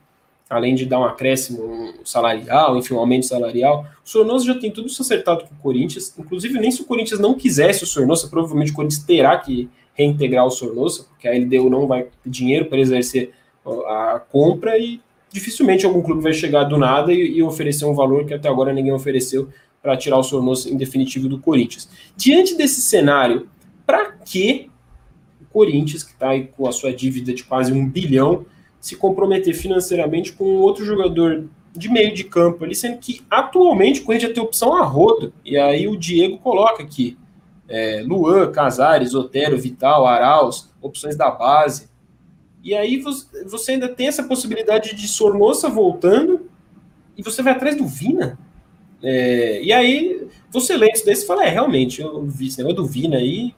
além de dar um acréscimo salarial, enfim, um aumento salarial. O Sornosa já tem tudo isso acertado com o Corinthians. Inclusive, nem se o Corinthians não quisesse o Sornosa, provavelmente o Corinthians terá que reintegrar o Sornosa, porque a LDU não vai ter dinheiro para exercer a compra e dificilmente algum clube vai chegar do nada e, e oferecer um valor que até agora ninguém ofereceu para tirar o Sornosa em definitivo do Corinthians. Diante desse cenário, para que o Corinthians, que está aí com a sua dívida de quase um bilhão, se comprometer financeiramente com outro jogador de meio de campo ali, sendo que atualmente o Corinthians tem opção a rodo. E aí o Diego coloca aqui: é, Luan, Casares, Otero, Vital, Arauz, opções da base. E aí você ainda tem essa possibilidade de Sornosa voltando e você vai atrás do Vina. É, e aí você lê isso daí e fala: é, realmente, eu vi esse negócio do Vina aí.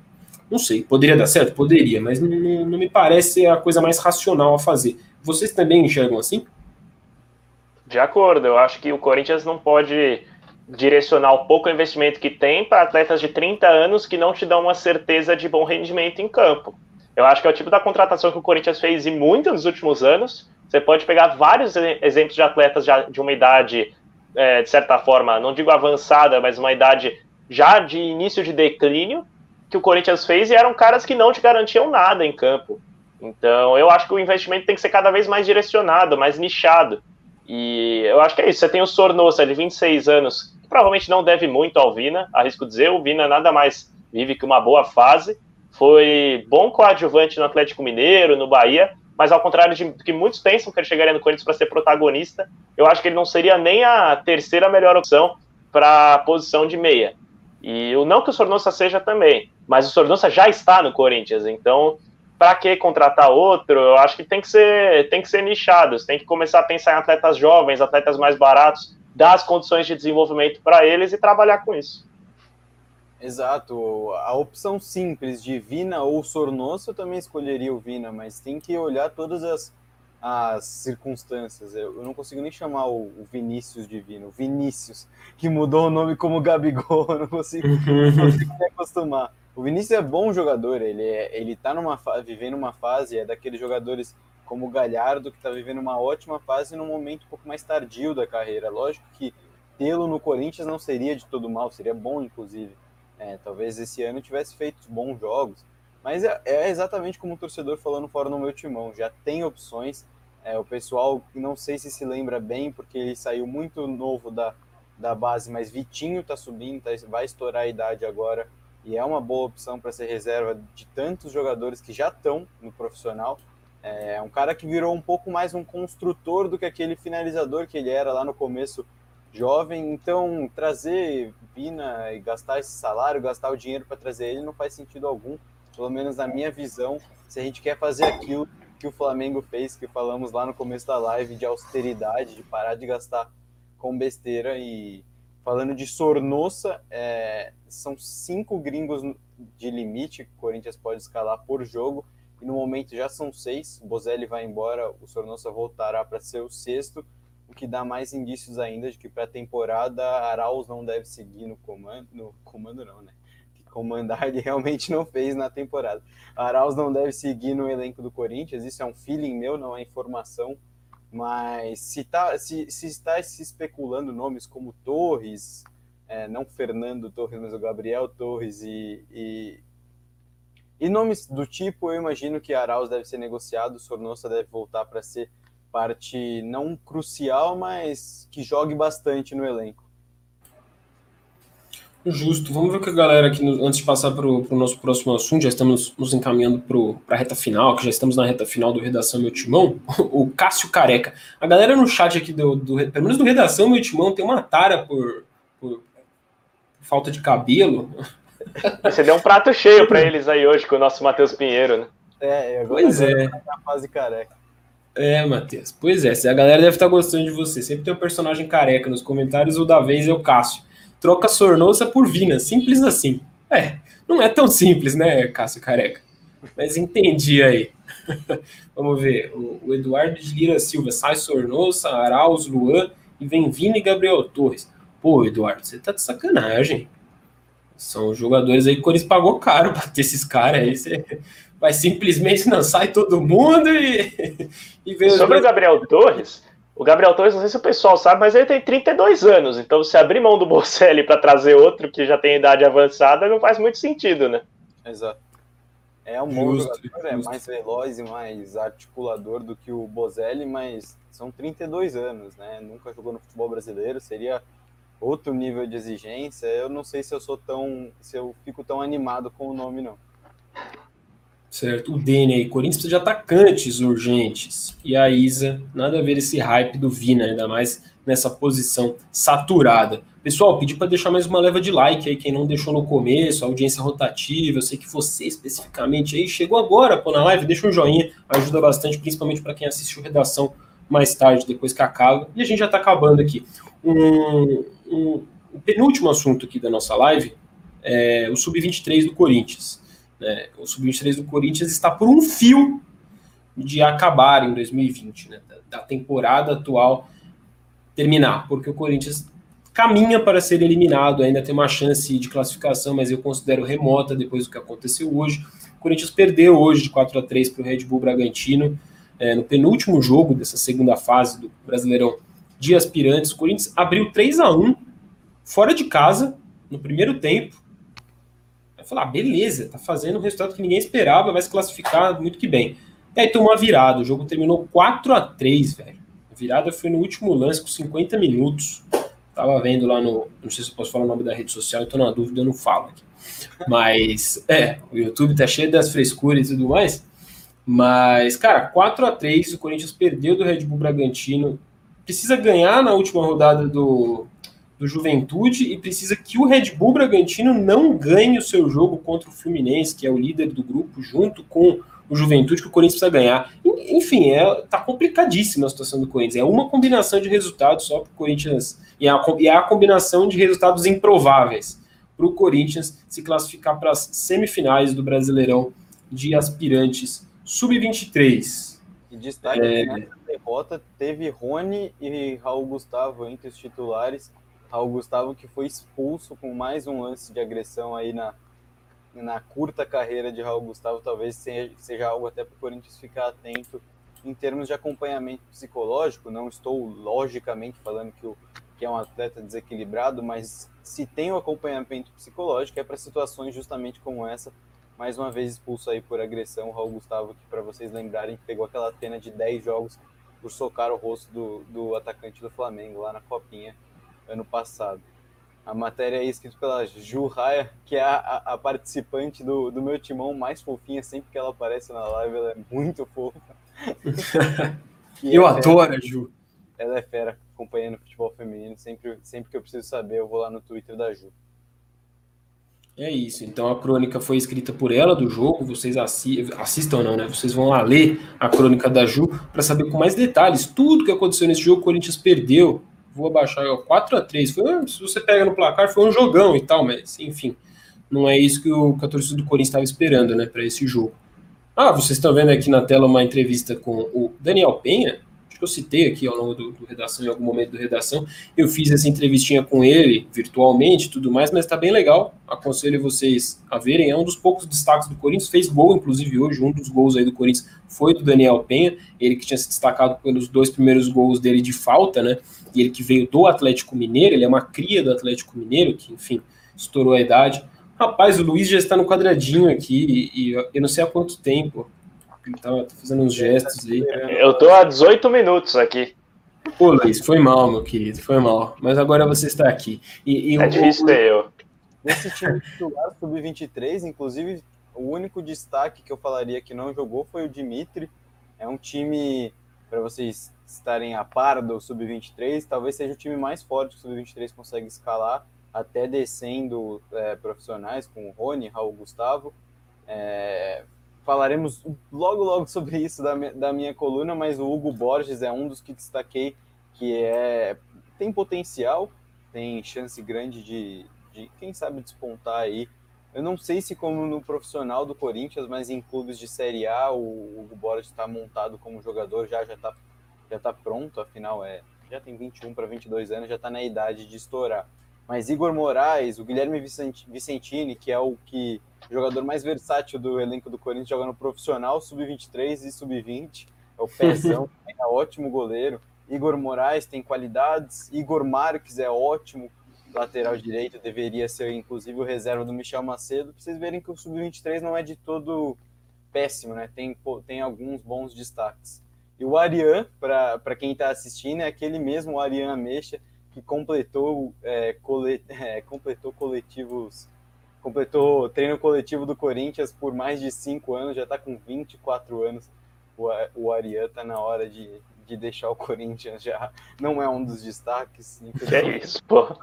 Não sei, poderia dar certo? Poderia, mas não, não me parece a coisa mais racional a fazer. Vocês também enxergam assim? De acordo, eu acho que o Corinthians não pode direcionar o pouco investimento que tem para atletas de 30 anos que não te dão uma certeza de bom rendimento em campo. Eu acho que é o tipo da contratação que o Corinthians fez e muito nos últimos anos. Você pode pegar vários exemplos de atletas de uma idade, é, de certa forma, não digo avançada, mas uma idade já de início de declínio que o Corinthians fez e eram caras que não te garantiam nada em campo. Então, eu acho que o investimento tem que ser cada vez mais direcionado, mais nichado. E eu acho que é isso. Você tem o Sornosa, de 26 anos, que provavelmente não deve muito ao Vina, arrisco dizer. O Vina nada mais vive que uma boa fase. Foi bom coadjuvante no Atlético Mineiro, no Bahia, mas ao contrário de que muitos pensam que ele chegaria no Corinthians para ser protagonista, eu acho que ele não seria nem a terceira melhor opção para a posição de meia. E não que o Sornosa seja também, mas o Sornosa já está no Corinthians, então para que contratar outro? Eu acho que tem que ser tem que ser nichados, tem que começar a pensar em atletas jovens, atletas mais baratos, dar as condições de desenvolvimento para eles e trabalhar com isso. Exato. A opção simples de Vina ou Sornoso, eu também escolheria o Vina, mas tem que olhar todas as, as circunstâncias. Eu, não consigo nem chamar o, o Vinícius de Vina, o Vinícius, que mudou o nome como Gabigol, eu não consigo, não consigo me acostumar. O Vinícius é bom jogador, ele, é, ele tá numa, vivendo uma fase, é daqueles jogadores como o Galhardo, que está vivendo uma ótima fase num momento um pouco mais tardio da carreira. Lógico que tê-lo no Corinthians não seria de todo mal, seria bom, inclusive. É, talvez esse ano tivesse feito bons jogos, mas é, é, exatamente como o torcedor falando fora no meu timão, já tem opções. É, o pessoal, não sei se se lembra bem, porque ele saiu muito novo da, da base, mas Vitinho tá subindo, tá, vai estourar a idade agora e é uma boa opção para ser reserva de tantos jogadores que já estão no profissional. É um cara que virou um pouco mais um construtor do que aquele finalizador que ele era lá no começo jovem. Então, trazer Vina e gastar esse salário, gastar o dinheiro para trazer ele não faz sentido algum, pelo menos na minha visão. Se a gente quer fazer aquilo que o Flamengo fez, que falamos lá no começo da live, de austeridade, de parar de gastar com besteira e Falando de Sornosa, é, são cinco gringos de limite que o Corinthians pode escalar por jogo, e no momento já são seis. O Bozelli vai embora, o Sornosa voltará para ser o sexto, o que dá mais indícios ainda de que para a temporada Arauz não deve seguir no comando, no comando não, né? Que comandar ele realmente não fez na temporada. Arauz não deve seguir no elenco do Corinthians, isso é um feeling meu, não é informação. Mas se, tá, se, se está se especulando nomes como Torres, é, não Fernando Torres, mas o Gabriel Torres e, e, e, nomes do tipo, eu imagino que Arauz deve ser negociado, Sornosa deve voltar para ser parte não crucial, mas que jogue bastante no elenco. Justo. Vamos ver o que a galera aqui, antes de passar para o nosso próximo assunto, já estamos nos encaminhando para a reta final, que já estamos na reta final do Redação Meu Timão, o Cássio Careca. A galera no chat aqui, do, do pelo menos do Redação Meu Timão, tem uma tara por, por falta de cabelo. Você deu um prato cheio para eles aí hoje com o nosso Matheus Pinheiro, né? É, agora pois é. Na fase careca. É, Matheus. Pois é, a galera deve estar gostando de você. Sempre tem um personagem careca nos comentários, o da vez é o Cássio troca Sornosa por Vina, simples assim. É, não é tão simples, né, Cássio Careca? Mas entendi aí. Vamos ver, o, Eduardo de Lira Silva, sai Sornosa, Arauz, Luan, e vem Vina e Gabriel Torres. Pô, Eduardo, você tá de sacanagem. São jogadores aí que o Corinthians pagou caro para ter esses caras aí. Você vai simplesmente não sai todo mundo e, e vê Sobre o Gabriel Torres, o Gabriel Torres, não sei se o pessoal sabe, mas ele tem 32 anos. Então, se abrir mão do Bocelli para trazer outro que já tem idade avançada, não faz muito sentido, né? Exato. É um bom justo, jogador, é mais veloz e mais articulador do que o Bozelli, mas são 32 anos, né? Nunca jogou no futebol brasileiro, seria outro nível de exigência. Eu não sei se eu sou tão, se eu fico tão animado com o nome não. Certo. O Dene aí, Corinthians precisa de atacantes urgentes. E a Isa, nada a ver esse hype do Vina, ainda mais nessa posição saturada. Pessoal, pedi para deixar mais uma leva de like aí, quem não deixou no começo, audiência rotativa. Eu sei que você especificamente aí chegou agora pô, na live, deixa um joinha, ajuda bastante, principalmente para quem assistiu redação mais tarde, depois que acaba. E a gente já está acabando aqui. Um, um, o penúltimo assunto aqui da nossa live é o Sub-23 do Corinthians. Né? O Sub-23 do Corinthians está por um fio de acabar em 2020, né? da, temporada atual terminar, porque o Corinthians caminha para ser eliminado, ainda tem uma chance de classificação, mas eu considero remota depois do que aconteceu hoje. O Corinthians perdeu hoje de 4 a 3 para o Red Bull Bragantino, é, no penúltimo jogo dessa segunda fase do Brasileirão de aspirantes. O Corinthians abriu 3 a 1 fora de casa no primeiro tempo. Falar, ah, beleza, tá fazendo um resultado que ninguém esperava, vai se classificar muito que bem. E aí tomou a virada, o jogo terminou 4 a 3 velho. A virada foi no último lance, com 50 minutos. Tava vendo lá no. Não sei se eu posso falar o nome da rede social, então na dúvida eu não falo aqui. Mas, é, o YouTube tá cheio das frescuras e tudo mais. Mas, cara, 4 a 3 o Corinthians perdeu do Red Bull Bragantino. Precisa ganhar na última rodada do, do Juventude e precisa que o Red Bull Bragantino não ganhe o seu jogo contra o Fluminense, que é o líder do grupo, junto com o Juventude, que o Corinthians precisa ganhar. Enfim, é, tá complicadíssima a situação do Corinthians. É uma combinação de resultados só para o Corinthians. E é, a, e é a combinação de resultados improváveis para o Corinthians se classificar para as semifinais do Brasileirão de aspirantes sub-23. E destaque é... que nessa derrota teve Rony e Raul Gustavo entre os titulares. Raul Gustavo que foi expulso com mais um lance de agressão aí na, na curta carreira de Raul Gustavo. Talvez seja, algo até para o Corinthians ficar atento em termos de acompanhamento psicológico. Não estou logicamente falando que o que é um atleta desequilibrado, mas se tem o acompanhamento psicológico é para situações justamente como essa. Mais uma vez expulso aí por agressão, Raul Gustavo, que para vocês lembrarem, pegou aquela pena de 10 jogos por socar o rosto do, do atacante do Flamengo lá na Copinha ano passado. A matéria é escrita pela Ju Raia, que é a, a, participante do, do meu timão mais fofinha, sempre que ela aparece na live, ela é muito fofa. eu é adoro a Ju. Ela é fera acompanhando futebol feminino. Sempre, sempre que eu preciso saber, eu vou lá no Twitter da Ju. É isso. Então a crônica foi escrita por ela do jogo. Vocês assi assistam, não, né? Vocês vão lá ler a crônica da Ju para saber com mais detalhes tudo que aconteceu nesse jogo. O Corinthians perdeu. Vou abaixar aí, ó, 4 a 3 foi, Se você pega no placar, foi um jogão e tal, mas enfim, não é isso que o, que a torcida do Corinthians estava esperando, né, para esse jogo. Ah, vocês estão vendo aqui na tela uma entrevista com o Daniel Penha, acho que eu citei aqui ao longo do, do, Redação, em algum momento do Redação, eu fiz essa entrevistinha com ele, virtualmente tudo mais, mas está bem legal, aconselho vocês a verem, é um dos poucos destaques do Corinthians, fez gol, inclusive, hoje, um dos gols aí do Corinthians foi do Daniel Penha, ele que tinha se destacado pelos dois primeiros gols dele de falta, né, e ele que veio do Atlético Mineiro, ele é uma cria do Atlético Mineiro, que, enfim, estourou a idade, Rapaz, o Luiz já está no quadradinho aqui e eu não sei há quanto tempo. Ele tá, tá fazendo uns gestos aí. Eu tô há 18 minutos aqui. Pô, Luiz, foi mal, meu querido, foi mal. Mas agora você está aqui. E, e é o, difícil ter eu. Nesse time titular sub-23, inclusive, o único destaque que eu falaria que não jogou foi o Dimitri. É um time, para vocês estarem a par do sub-23, talvez seja o time mais forte que o sub-23 consegue escalar, até descendo é, profissionais, com o Rony, Raul Gustavo. É, falaremos logo, logo sobre isso da, da minha coluna, mas o Hugo Borges é um dos que destaquei que é tem potencial, tem chance grande de, de quem sabe despontar aí. Eu não sei se como no profissional do Corinthians, mas em clubes de Série A o Hugo Borges está montado como jogador, já já está já tá pronto, afinal é já tem 21 para 22 anos, já está na idade de estourar. Mas Igor Moraes, o Guilherme Vicentini, que é o que o jogador mais versátil do elenco do Corinthians, joga no profissional, sub-23 e sub-20. É o Pezão, é ótimo goleiro. Igor Moraes tem qualidades. Igor Marques é ótimo lateral direito, deveria ser inclusive o reserva do Michel Macedo. Pra vocês verem que o sub-23 não é de todo péssimo, né? Tem, tem alguns bons destaques. E o Arian, para quem está assistindo, é aquele mesmo Arian Ameixa que completou, é, colet, é, completou coletivos completou treino coletivo do Corinthians por mais de cinco anos, já está com 24 anos. O, o Arian está na hora de, de deixar o Corinthians já. Não é um dos destaques. Que é isso, pô.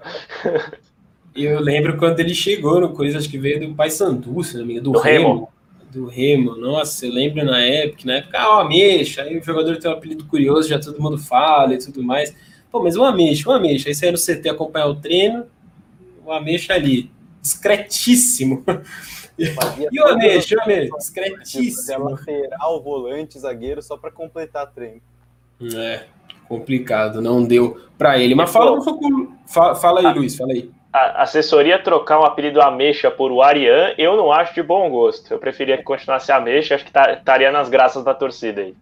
Eu lembro quando ele chegou no Corinthians, acho que veio do Paysandu, se não me engano, do, do Remo. Remo. Do Remo, nossa, eu lembro na época, na época, ah, o Ameixa, aí o jogador tem um apelido curioso, já todo mundo fala e tudo mais. Pô, mas o Ameixa, o Ameixa, aí você ia no CT acompanhar o treino, o Ameixa ali, discretíssimo. E o Ameixa, o Ameixa, discretíssimo. Lateral, volante, zagueiro, só para completar treino. É, complicado, não deu para ele. Mas fala, fala, fala aí, Luiz, fala aí. A assessoria trocar o apelido Ameixa por o Arian, eu não acho de bom gosto. Eu preferia que continuasse Ameixa, acho que tá, estaria nas graças da torcida aí.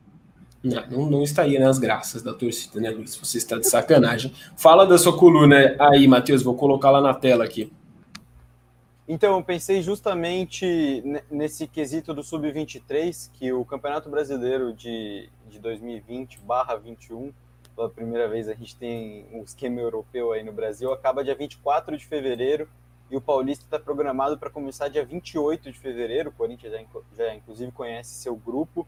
Não, não, não, estaria nas graças da torcida, né, Luiz? Você está de sacanagem. Fala da sua coluna aí, Matheus, vou colocar lá na tela aqui. Então, eu pensei justamente nesse quesito do Sub-23, que o Campeonato Brasileiro de, de 2020-21, pela primeira vez a gente tem um esquema europeu aí no Brasil, acaba dia 24 de fevereiro e o Paulista está programado para começar dia 28 de fevereiro. O Corinthians já, já, inclusive conhece seu grupo.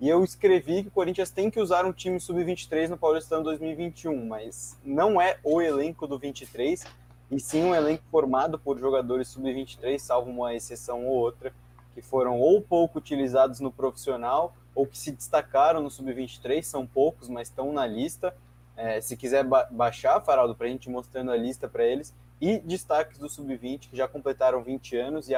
E eu escrevi que o Corinthians tem que usar um time sub-23 no Paulistão 2021, mas não é o elenco do 23, e sim um elenco formado por jogadores sub-23, salvo uma exceção ou outra, que foram ou pouco utilizados no profissional ou que se destacaram no sub-23, são poucos, mas estão na lista. É, se quiser ba baixar, Faraldo, para a gente mostrando a lista para eles, e destaques do sub-20, que já completaram 20 anos, e,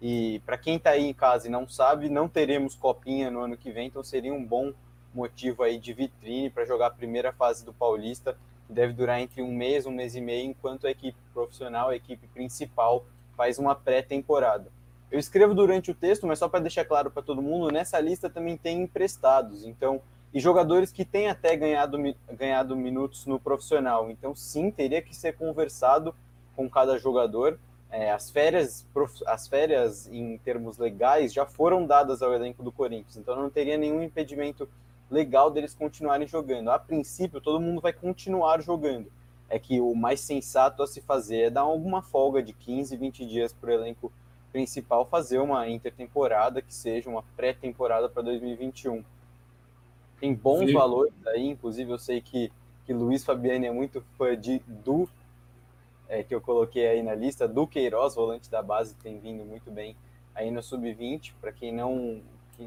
e para quem está aí em casa e não sabe, não teremos copinha no ano que vem, então seria um bom motivo aí de vitrine para jogar a primeira fase do Paulista, que deve durar entre um mês, um mês e meio, enquanto a equipe profissional, a equipe principal, faz uma pré-temporada. Eu escrevo durante o texto, mas só para deixar claro para todo mundo, nessa lista também tem emprestados, então, e jogadores que têm até ganhado, ganhado minutos no profissional. Então, sim, teria que ser conversado com cada jogador. É, as férias, as férias em termos legais já foram dadas ao elenco do Corinthians, então não teria nenhum impedimento legal deles continuarem jogando. A princípio, todo mundo vai continuar jogando. É que o mais sensato a se fazer é dar alguma folga de 15, 20 dias para o elenco principal fazer uma intertemporada que seja uma pré-temporada para 2021. Tem bons Sim. valores aí, inclusive eu sei que, que Luiz Fabiani é muito fã de, do, é, que eu coloquei aí na lista, do Queiroz, volante da base, tem vindo muito bem aí no Sub-20. Para quem não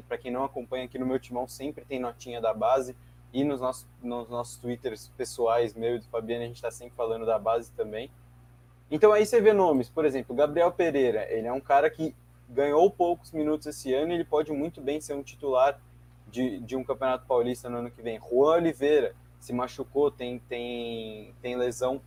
para quem não acompanha aqui no meu timão, sempre tem notinha da base. E nos nossos, nos nossos twitters pessoais, meu e do Fabiano, a gente está sempre falando da base também. Então aí você vê nomes, por exemplo, Gabriel Pereira, ele é um cara que ganhou poucos minutos esse ano ele pode muito bem ser um titular de, de um Campeonato Paulista no ano que vem. Juan Oliveira se machucou, tem, tem, tem lesão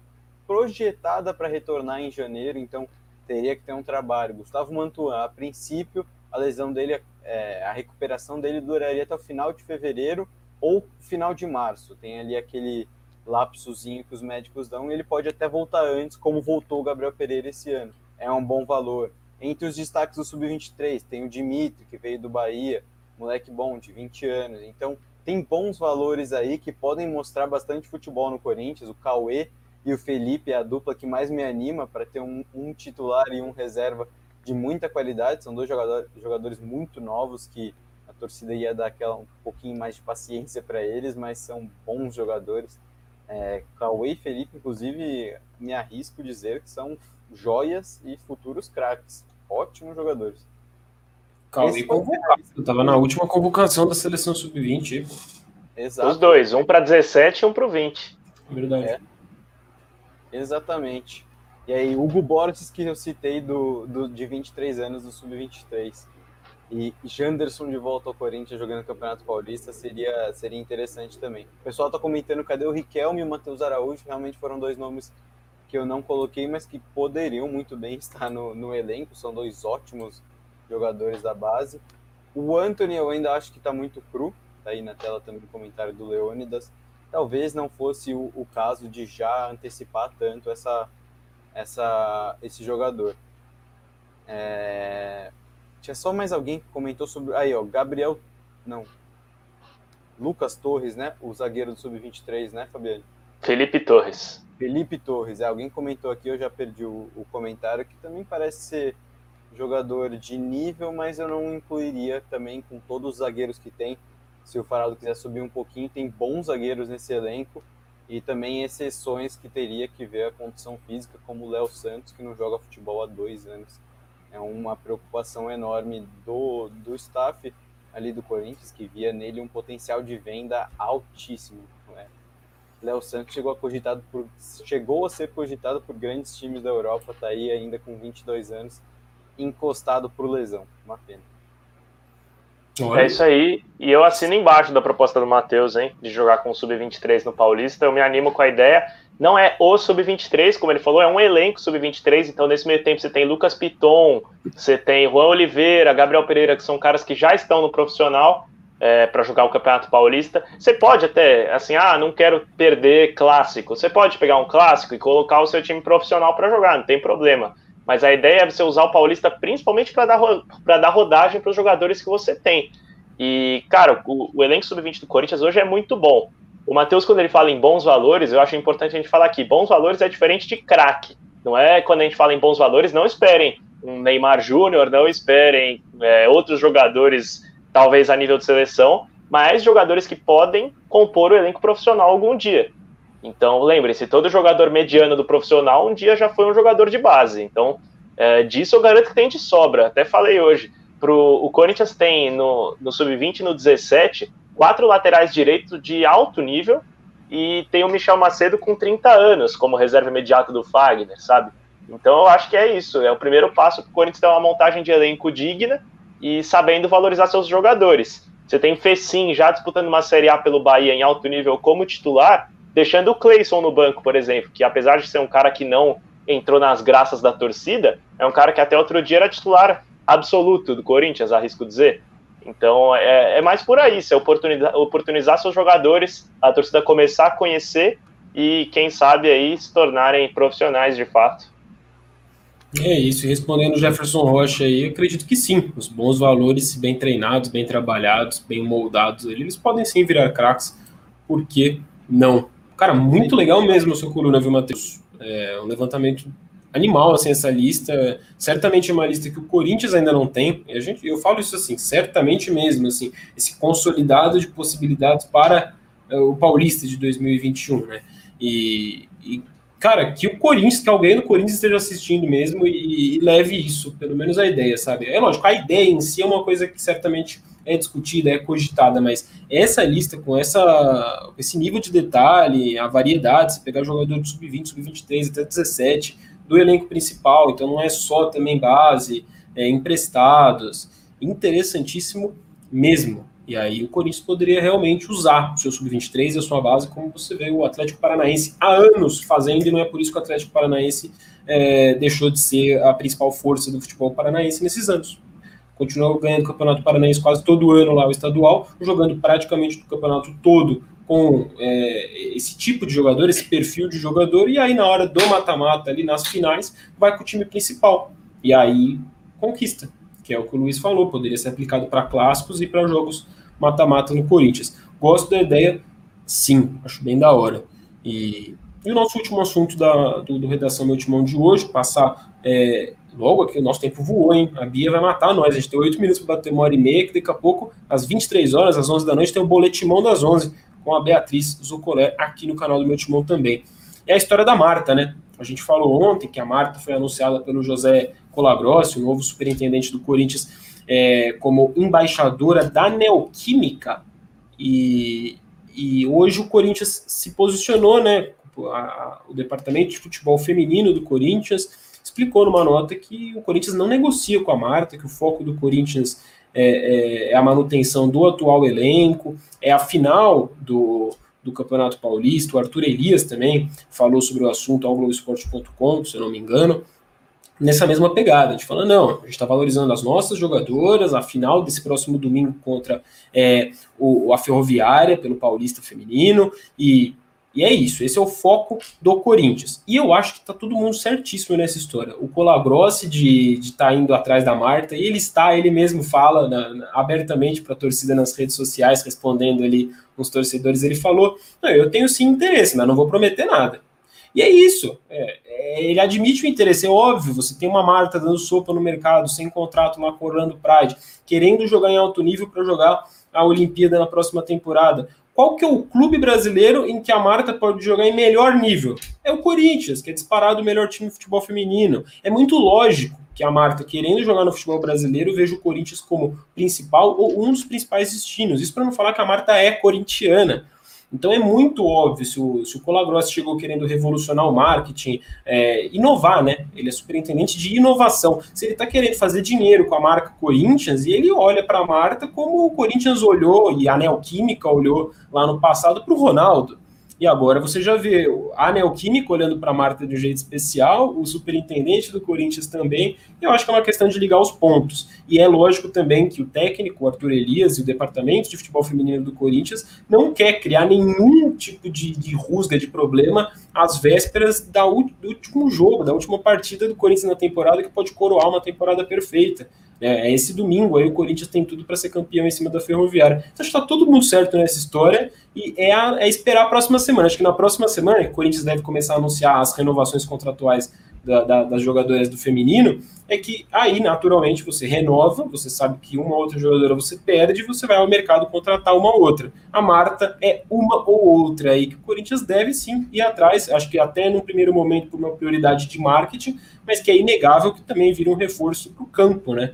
projetada para retornar em janeiro, então teria que ter um trabalho. Gustavo Mantuan, a princípio, a lesão dele, é, a recuperação dele duraria até o final de fevereiro ou final de março. Tem ali aquele lapsozinho que os médicos dão, ele pode até voltar antes, como voltou o Gabriel Pereira esse ano. É um bom valor. Entre os destaques do Sub-23, tem o Dimitri, que veio do Bahia, moleque bom, de 20 anos. Então, tem bons valores aí que podem mostrar bastante futebol no Corinthians. O Cauê e o Felipe é a dupla que mais me anima para ter um, um, titular e um reserva de muita qualidade. São dois jogadores, jogadores muito novos que a torcida ia dar aquela, um pouquinho mais de paciência para eles, mas são bons jogadores. É, Cauê e Felipe, inclusive, me arrisco dizer que são joias e futuros craques. Ótimos jogadores. Cauê convocado. Estava na última convocação da seleção sub-20. Exato. Os dois, um para 17 e um para 20. Verdade. É. Exatamente. E aí, Hugo Borges, que eu citei do, do, de 23 anos do sub-23. E Janderson de volta ao Corinthians jogando Campeonato Paulista seria, seria interessante também. O pessoal está comentando cadê o Riquelme e o Matheus Araújo. Realmente foram dois nomes que eu não coloquei, mas que poderiam muito bem estar no, no elenco. São dois ótimos jogadores da base. O Anthony eu ainda acho que está muito cru. Está aí na tela também o comentário do Leônidas. Talvez não fosse o, o caso de já antecipar tanto essa, essa, esse jogador. É, tinha só mais alguém que comentou sobre. Aí, ó, Gabriel. Não. Lucas Torres, né? O zagueiro do Sub-23, né, Fabiano? Felipe Torres. Felipe Torres. É, alguém comentou aqui, eu já perdi o, o comentário, que também parece ser jogador de nível, mas eu não incluiria também com todos os zagueiros que tem. Se o Faraldo quiser subir um pouquinho, tem bons zagueiros nesse elenco e também exceções que teria que ver a condição física, como o Léo Santos, que não joga futebol há dois anos é uma preocupação enorme do, do staff ali do Corinthians, que via nele um potencial de venda altíssimo. Né? Léo Santos chegou a, cogitado por, chegou a ser cogitado por grandes times da Europa, está aí ainda com 22 anos, encostado por lesão. Uma pena. É isso aí. E eu assino embaixo da proposta do Matheus, hein? De jogar com o Sub-23 no Paulista. Eu me animo com a ideia. Não é o Sub-23, como ele falou, é um elenco Sub-23. Então, nesse meio tempo, você tem Lucas Piton, você tem Juan Oliveira, Gabriel Pereira, que são caras que já estão no profissional é, para jogar o Campeonato Paulista. Você pode até, assim, ah, não quero perder clássico. Você pode pegar um clássico e colocar o seu time profissional para jogar, não tem problema. mas a ideia é você usar o Paulista principalmente para dar, dar rodagem para os jogadores que você tem. E, cara, o, o elenco sub-20 do Corinthians hoje é muito bom. O Matheus, quando ele fala em bons valores, eu acho importante a gente falar aqui: bons valores é diferente de craque. Não é quando a gente fala em bons valores, não esperem um Neymar Júnior, não esperem é, outros jogadores, talvez a nível de seleção, mas jogadores que podem compor o elenco profissional algum dia. Então, lembre-se, todo jogador mediano do profissional um dia já foi um jogador de base. Então, é, disso eu garanto que tem de sobra. Até falei hoje. Pro, o Corinthians tem no, no sub-20 e no 17 quatro laterais direitos de alto nível e tem o Michel Macedo com 30 anos como reserva imediata do Fagner, sabe? Então eu acho que é isso. É o primeiro passo para o Corinthians ter uma montagem de elenco digna e sabendo valorizar seus jogadores. Você tem Fecim já disputando uma Série A pelo Bahia em alto nível como titular, deixando o Cleison no banco, por exemplo, que apesar de ser um cara que não entrou nas graças da torcida, é um cara que até outro dia era titular absoluto do Corinthians, arrisco dizer. Então é, é mais por aí, é oportunizar, oportunizar seus jogadores, a torcida começar a conhecer e quem sabe aí se tornarem profissionais de fato. É isso, respondendo o Jefferson Rocha aí, eu acredito que sim. Os bons valores, bem treinados, bem trabalhados, bem moldados, eles podem sim virar craques, por que não? Cara, muito legal mesmo o seu coluna, viu, Matheus? É um levantamento animal, assim, essa lista. Certamente é uma lista que o Corinthians ainda não tem. E a gente, eu falo isso assim, certamente mesmo, assim, esse consolidado de possibilidades para uh, o Paulista de 2021, né? E, e, cara, que o Corinthians, que alguém do Corinthians esteja assistindo mesmo e, e, leve isso, pelo menos a ideia, sabe? É lógico, a ideia em si é uma coisa que certamente é discutida, é cogitada, mas essa lista com essa, esse nível de detalhe, a variedade, se pegar jogador de sub-20, sub-23 até 17, do elenco principal, então não é só também base, é, emprestados, interessantíssimo mesmo. E aí o Corinthians poderia realmente usar o seu sub-23 e a sua base, como você vê o Atlético Paranaense há anos fazendo, e não é por isso que o Atlético Paranaense é, deixou de ser a principal força do futebol paranaense nesses anos. Continuou ganhando o Campeonato Paranaense quase todo ano lá, o estadual, jogando praticamente o campeonato todo com é, esse tipo de jogador, esse perfil de jogador, e aí na hora do mata-mata, ali nas finais, vai com o time principal. E aí conquista, que é o que o Luiz falou, poderia ser aplicado para clássicos e para jogos mata-mata no Corinthians. Gosto da ideia, sim, acho bem da hora. E, e o nosso último assunto da, do, do Redação Meu Timão de hoje, passar é, logo aqui, o nosso tempo voou, hein? A Bia vai matar nós, a gente tem oito minutos para bater uma hora e meia, que daqui a pouco, às 23 horas, às 11 da noite, tem o Boletimão das 11 com a Beatriz Zucolé aqui no canal do meu timão também. É a história da Marta, né? A gente falou ontem que a Marta foi anunciada pelo José Colagrossi, o novo superintendente do Corinthians, é, como embaixadora da Neoquímica. E, e hoje o Corinthians se posicionou, né? A, o departamento de futebol feminino do Corinthians explicou numa nota que o Corinthians não negocia com a Marta, que o foco do Corinthians é, é, é, a manutenção do atual elenco, é a final do, do Campeonato Paulista. O Arthur Elias também falou sobre o assunto ao Globoesporte.com, se eu não me engano, nessa mesma pegada. A gente fala, não, a gente está valorizando as nossas jogadoras, a final desse próximo domingo contra é, o, a Ferroviária pelo Paulista Feminino, e e é isso, esse é o foco do Corinthians. E eu acho que está todo mundo certíssimo nessa história. O Colagrossi de estar tá indo atrás da Marta, ele está, ele mesmo fala na, na, abertamente para a torcida nas redes sociais, respondendo ali uns torcedores, ele falou, eu tenho sim interesse, mas não vou prometer nada. E é isso, é, é, ele admite o interesse, é óbvio, você tem uma Marta dando sopa no mercado, sem contrato lá com Orlando Pride, querendo jogar em alto nível para jogar a Olimpíada na próxima temporada qual que é o clube brasileiro em que a Marta pode jogar em melhor nível? É o Corinthians, que é disparado o melhor time de futebol feminino. É muito lógico que a Marta, querendo jogar no futebol brasileiro, veja o Corinthians como principal ou um dos principais destinos. Isso para não falar que a Marta é corintiana. Então é muito óbvio, se o, se o Colagross chegou querendo revolucionar o marketing, é, inovar, né? Ele é superintendente de inovação. Se ele está querendo fazer dinheiro com a marca Corinthians, e ele olha para a Marta como o Corinthians olhou, e a Neoquímica olhou lá no passado para o Ronaldo. E agora você já vê a Neoquímica olhando para a Marta de um jeito especial, o superintendente do Corinthians também. Eu acho que é uma questão de ligar os pontos. E é lógico também que o técnico, o Arthur Elias, e o departamento de futebol feminino do Corinthians não quer criar nenhum tipo de, de rusga, de problema, às vésperas da, do último jogo, da última partida do Corinthians na temporada, que pode coroar uma temporada perfeita. É, é esse domingo aí o Corinthians tem tudo para ser campeão em cima da Ferroviária. Então, acho que está todo mundo certo nessa história e é, a, é, esperar a próxima semana. Acho que na próxima semana o Corinthians deve começar a anunciar as renovações contratuais da, da, das jogadoras do feminino. É que aí, naturalmente, você renova, você sabe que uma outra jogadora você perde, você vai ao mercado contratar uma outra. A Marta é uma ou outra aí que o Corinthians deve sim ir atrás. Acho que até no primeiro momento por uma prioridade de marketing, mas que é inegável que também vira um reforço para o campo, né?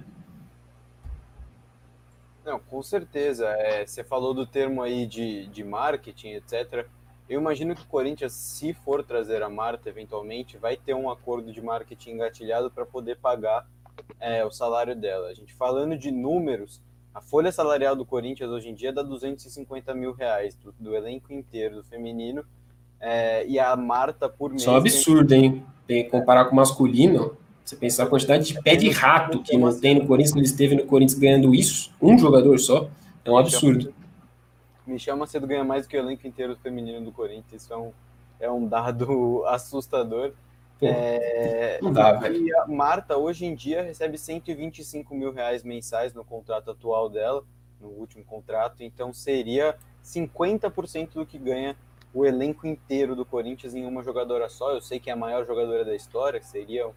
Não, com certeza. É, você falou do termo aí de, de marketing, etc. Eu imagino que o Corinthians, se for trazer a Marta eventualmente, vai ter um acordo de marketing engatilhado para poder pagar é, o salário dela. A gente falando de números, a folha salarial do Corinthians hoje em dia dá 250 mil reais do, do elenco inteiro do feminino. É, e a Marta por mês. Isso é um absurdo, hein? Tem que comparar com o masculino. Você pensar a quantidade de pé de rato que não tem no Corinthians, que ele esteve no Corinthians ganhando isso, um jogador só, é um absurdo. Michel Macedo ganha mais do que o elenco inteiro feminino do Corinthians, isso é um, é um dado assustador. Pô, é, não dá, velho. E a Marta, hoje em dia, recebe 125 mil reais mensais no contrato atual dela, no último contrato, então seria 50% do que ganha o elenco inteiro do Corinthians em uma jogadora só. Eu sei que é a maior jogadora da história, seria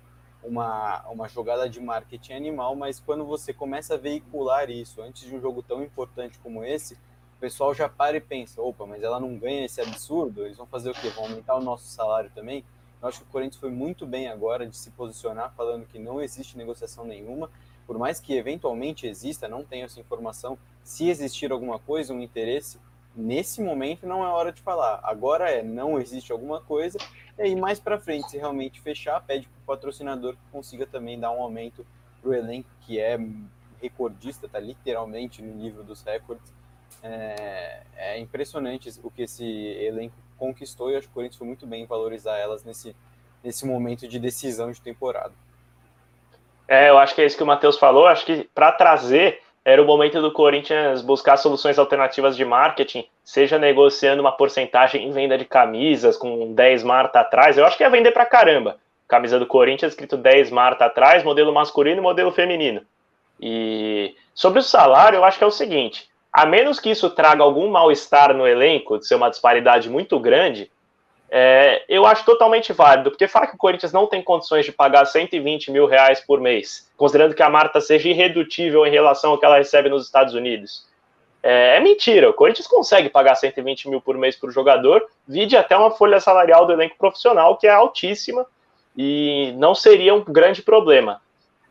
uma, uma jogada de marketing animal, mas quando você começa a veicular isso antes de um jogo tão importante como esse, o pessoal já para e pensa: opa, mas ela não ganha esse absurdo, eles vão fazer o quê? Vão aumentar o nosso salário também? Eu acho que o Corinthians foi muito bem agora de se posicionar falando que não existe negociação nenhuma, por mais que eventualmente exista, não tenho essa informação, se existir alguma coisa, um interesse, nesse momento não é hora de falar. Agora é, não existe alguma coisa, e aí mais para frente, se realmente fechar, pede patrocinador que consiga também dar um aumento para o elenco, que é recordista, está literalmente no nível dos recordes. É, é, impressionante o que esse elenco conquistou e acho que o Corinthians foi muito bem em valorizar elas nesse, nesse momento de decisão de temporada. É, eu acho que é isso que o Matheus falou. Acho que para trazer era o momento do Corinthians buscar soluções alternativas de marketing, seja negociando uma porcentagem em venda de camisas com 10 Marta atrás. Eu acho que ia vender pra caramba. Camisa do Corinthians escrito 10 Marta atrás, modelo masculino e modelo feminino. E sobre o salário, eu acho que é o seguinte: a menos que isso traga algum mal-estar no elenco, de ser uma disparidade muito grande, é, eu acho totalmente válido, porque falar que o Corinthians não tem condições de pagar 120 mil reais por mês, considerando que a Marta seja irredutível em relação ao que ela recebe nos Estados Unidos, é, é mentira. O Corinthians consegue pagar 120 mil por mês por jogador, vide até uma folha salarial do elenco profissional que é altíssima e não seria um grande problema.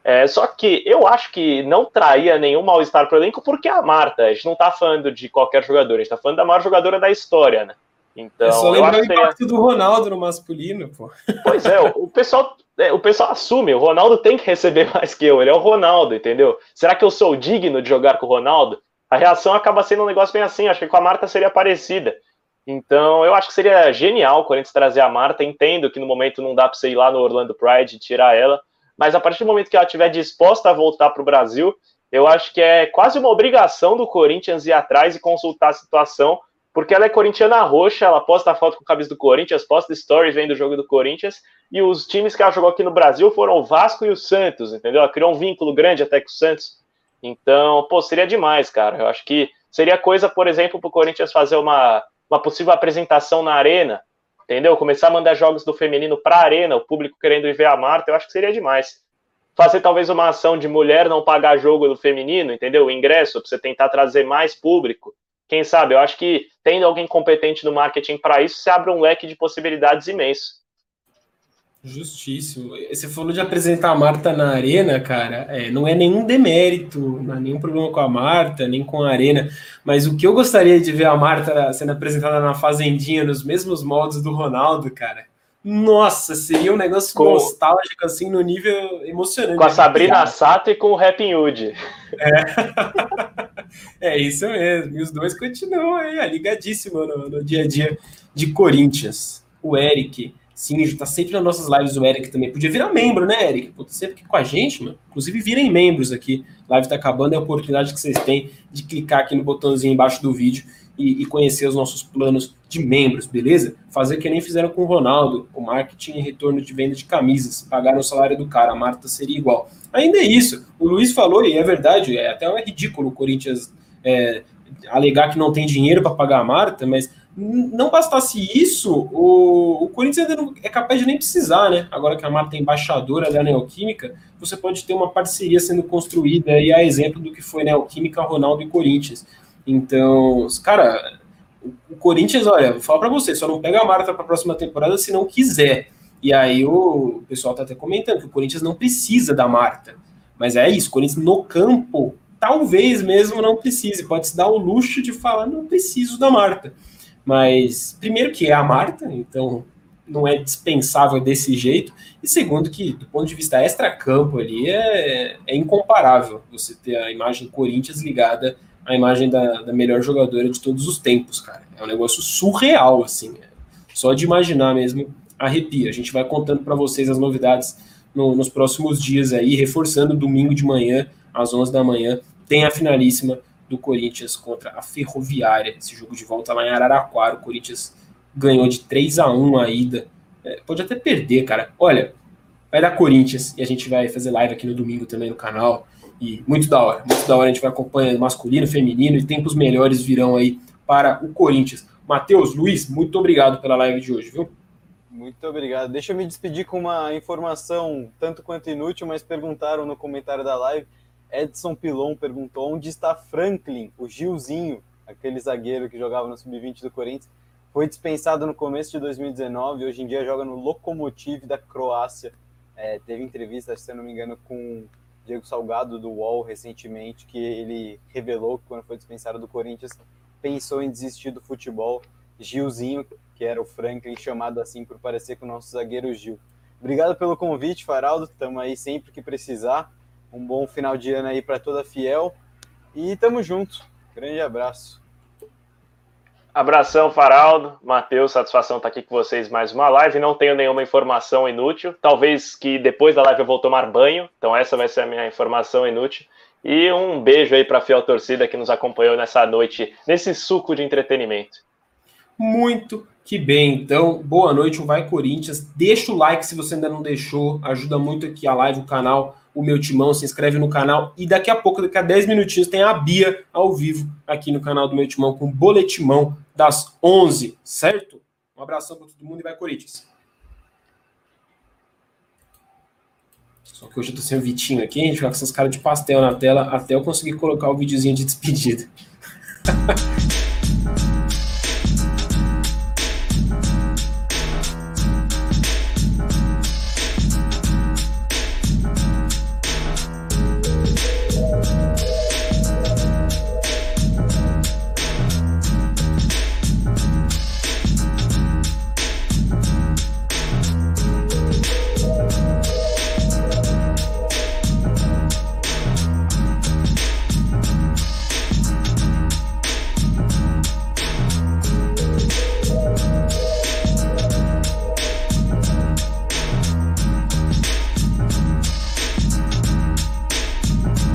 É, só que eu acho que não traria nenhum mal-estar para o elenco, porque a Marta, a gente não está falando de qualquer jogador, a gente está falando da maior jogadora da história, né? Então, é só lembrar o impacto seria... do Ronaldo no masculino, pô. Pois é, o pessoal, é, o pessoal assume, o Ronaldo tem que receber mais que eu, ele é o Ronaldo, entendeu? Será que eu sou digno de jogar com o Ronaldo? A reação acaba sendo um negócio bem assim, acho que com a Marta seria parecida. Então, eu acho que seria genial o Corinthians trazer a Marta. Entendo que no momento não dá para você ir lá no Orlando Pride e tirar ela, mas a partir do momento que ela estiver disposta a voltar para o Brasil, eu acho que é quase uma obrigação do Corinthians ir atrás e consultar a situação porque ela é corintiana roxa, ela posta foto com a camisa do Corinthians, posta stories vendo o jogo do Corinthians, e os times que ela jogou aqui no Brasil foram o Vasco e o Santos, entendeu? Ela criou um vínculo grande até com o Santos. Então, pô, seria demais, cara. Eu acho que seria coisa, por exemplo, para o Corinthians fazer uma, uma possível apresentação na arena, entendeu? Começar a mandar jogos do feminino para a arena, o público querendo ir ver a Marta, eu acho que seria demais. Fazer talvez uma ação de mulher não pagar jogo do feminino, entendeu? O ingresso, para você tentar trazer mais público quem sabe, eu acho que tendo alguém competente no marketing para isso, se abre um leque de possibilidades imenso. Justíssimo. Você falou de apresentar a Marta na arena, cara. É, não é nenhum demérito, não é nenhum problema com a Marta, nem com a arena. Mas o que eu gostaria de ver a Marta sendo apresentada na Fazendinha, nos mesmos moldes do Ronaldo, cara. Nossa, seria um negócio com... nostálgico, assim, no nível emocionante. Com a Sabrina Sato e com o Rapping Hood. É. é isso mesmo. E os dois continuam aí, ligadíssimo no, no dia a dia de Corinthians. O Eric Sim, tá sempre nas nossas lives o Eric também. Podia virar membro, né, Eric? Tá sempre aqui com a gente, mano. Inclusive, virem membros aqui. Live tá acabando, é a oportunidade que vocês têm de clicar aqui no botãozinho embaixo do vídeo e, e, conhecer os nossos planos de membros, beleza? Fazer que nem fizeram com o Ronaldo, o marketing retorno de venda de camisas, pagaram o salário do cara, a Marta seria igual. Ainda é isso, o Luiz falou, e é verdade, é até é ridículo o Corinthians é, alegar que não tem dinheiro para pagar a Marta, mas não bastasse isso, o, o Corinthians ainda não é capaz de nem precisar, né? Agora que a Marta é embaixadora da Neoquímica, você pode ter uma parceria sendo construída e a exemplo do que foi Neoquímica, Ronaldo e Corinthians. Então, cara, o Corinthians, olha, vou falar para você, só não pega a Marta para a próxima temporada se não quiser. E aí o pessoal tá até comentando que o Corinthians não precisa da Marta. Mas é isso, o Corinthians no campo talvez mesmo não precise, pode se dar o luxo de falar, não preciso da Marta. Mas, primeiro, que é a Marta, então não é dispensável desse jeito. E segundo, que do ponto de vista extra-campo ali, é, é, incomparável você ter a imagem Corinthians ligada à imagem da, da, melhor jogadora de todos os tempos, cara. É um negócio surreal, assim. É. Só de imaginar mesmo arrepia. A gente vai contando para vocês as novidades no, nos próximos dias aí, reforçando domingo de manhã, às 11 da manhã, tem a finalíssima do Corinthians contra a Ferroviária. Esse jogo de volta lá em Araraquara. O Corinthians ganhou de 3 a 1 a ida. É, pode até perder, cara. Olha, vai dar Corinthians e a gente vai fazer live aqui no domingo também no canal. E muito da hora, muito da hora. A gente vai acompanhando masculino, feminino e tempos melhores virão aí para o Corinthians. Matheus, Luiz, muito obrigado pela live de hoje, viu? Muito obrigado. Deixa eu me despedir com uma informação tanto quanto inútil, mas perguntaram no comentário da live. Edson Pilon perguntou onde está Franklin, o Gilzinho, aquele zagueiro que jogava no sub-20 do Corinthians. Foi dispensado no começo de 2019, hoje em dia joga no Lokomotiv da Croácia. É, teve entrevista, se não me engano, com Diego Salgado do UOL recentemente, que ele revelou que quando foi dispensado do Corinthians, pensou em desistir do futebol. Gilzinho, que era o Franklin, chamado assim por parecer com o nosso zagueiro Gil. Obrigado pelo convite, Faraldo. Estamos aí sempre que precisar. Um bom final de ano aí para toda Fiel. E tamo junto. Grande abraço. Abração, Faraldo. Matheus, satisfação estar aqui com vocês mais uma live. Não tenho nenhuma informação inútil. Talvez que depois da live eu vou tomar banho. Então, essa vai ser a minha informação inútil. E um beijo aí para a fiel torcida que nos acompanhou nessa noite, nesse suco de entretenimento. Muito que bem. Então, boa noite, um Vai Corinthians. Deixa o like se você ainda não deixou. Ajuda muito aqui a live, o canal o meu timão, se inscreve no canal e daqui a pouco, daqui a 10 minutinhos, tem a Bia ao vivo aqui no canal do meu timão com boletimão das 11, certo? Um abração para todo mundo e vai Corinthians. Só que hoje eu tô sem o Vitinho aqui, a gente vai com essas caras de pastel na tela até eu conseguir colocar o videozinho de despedida.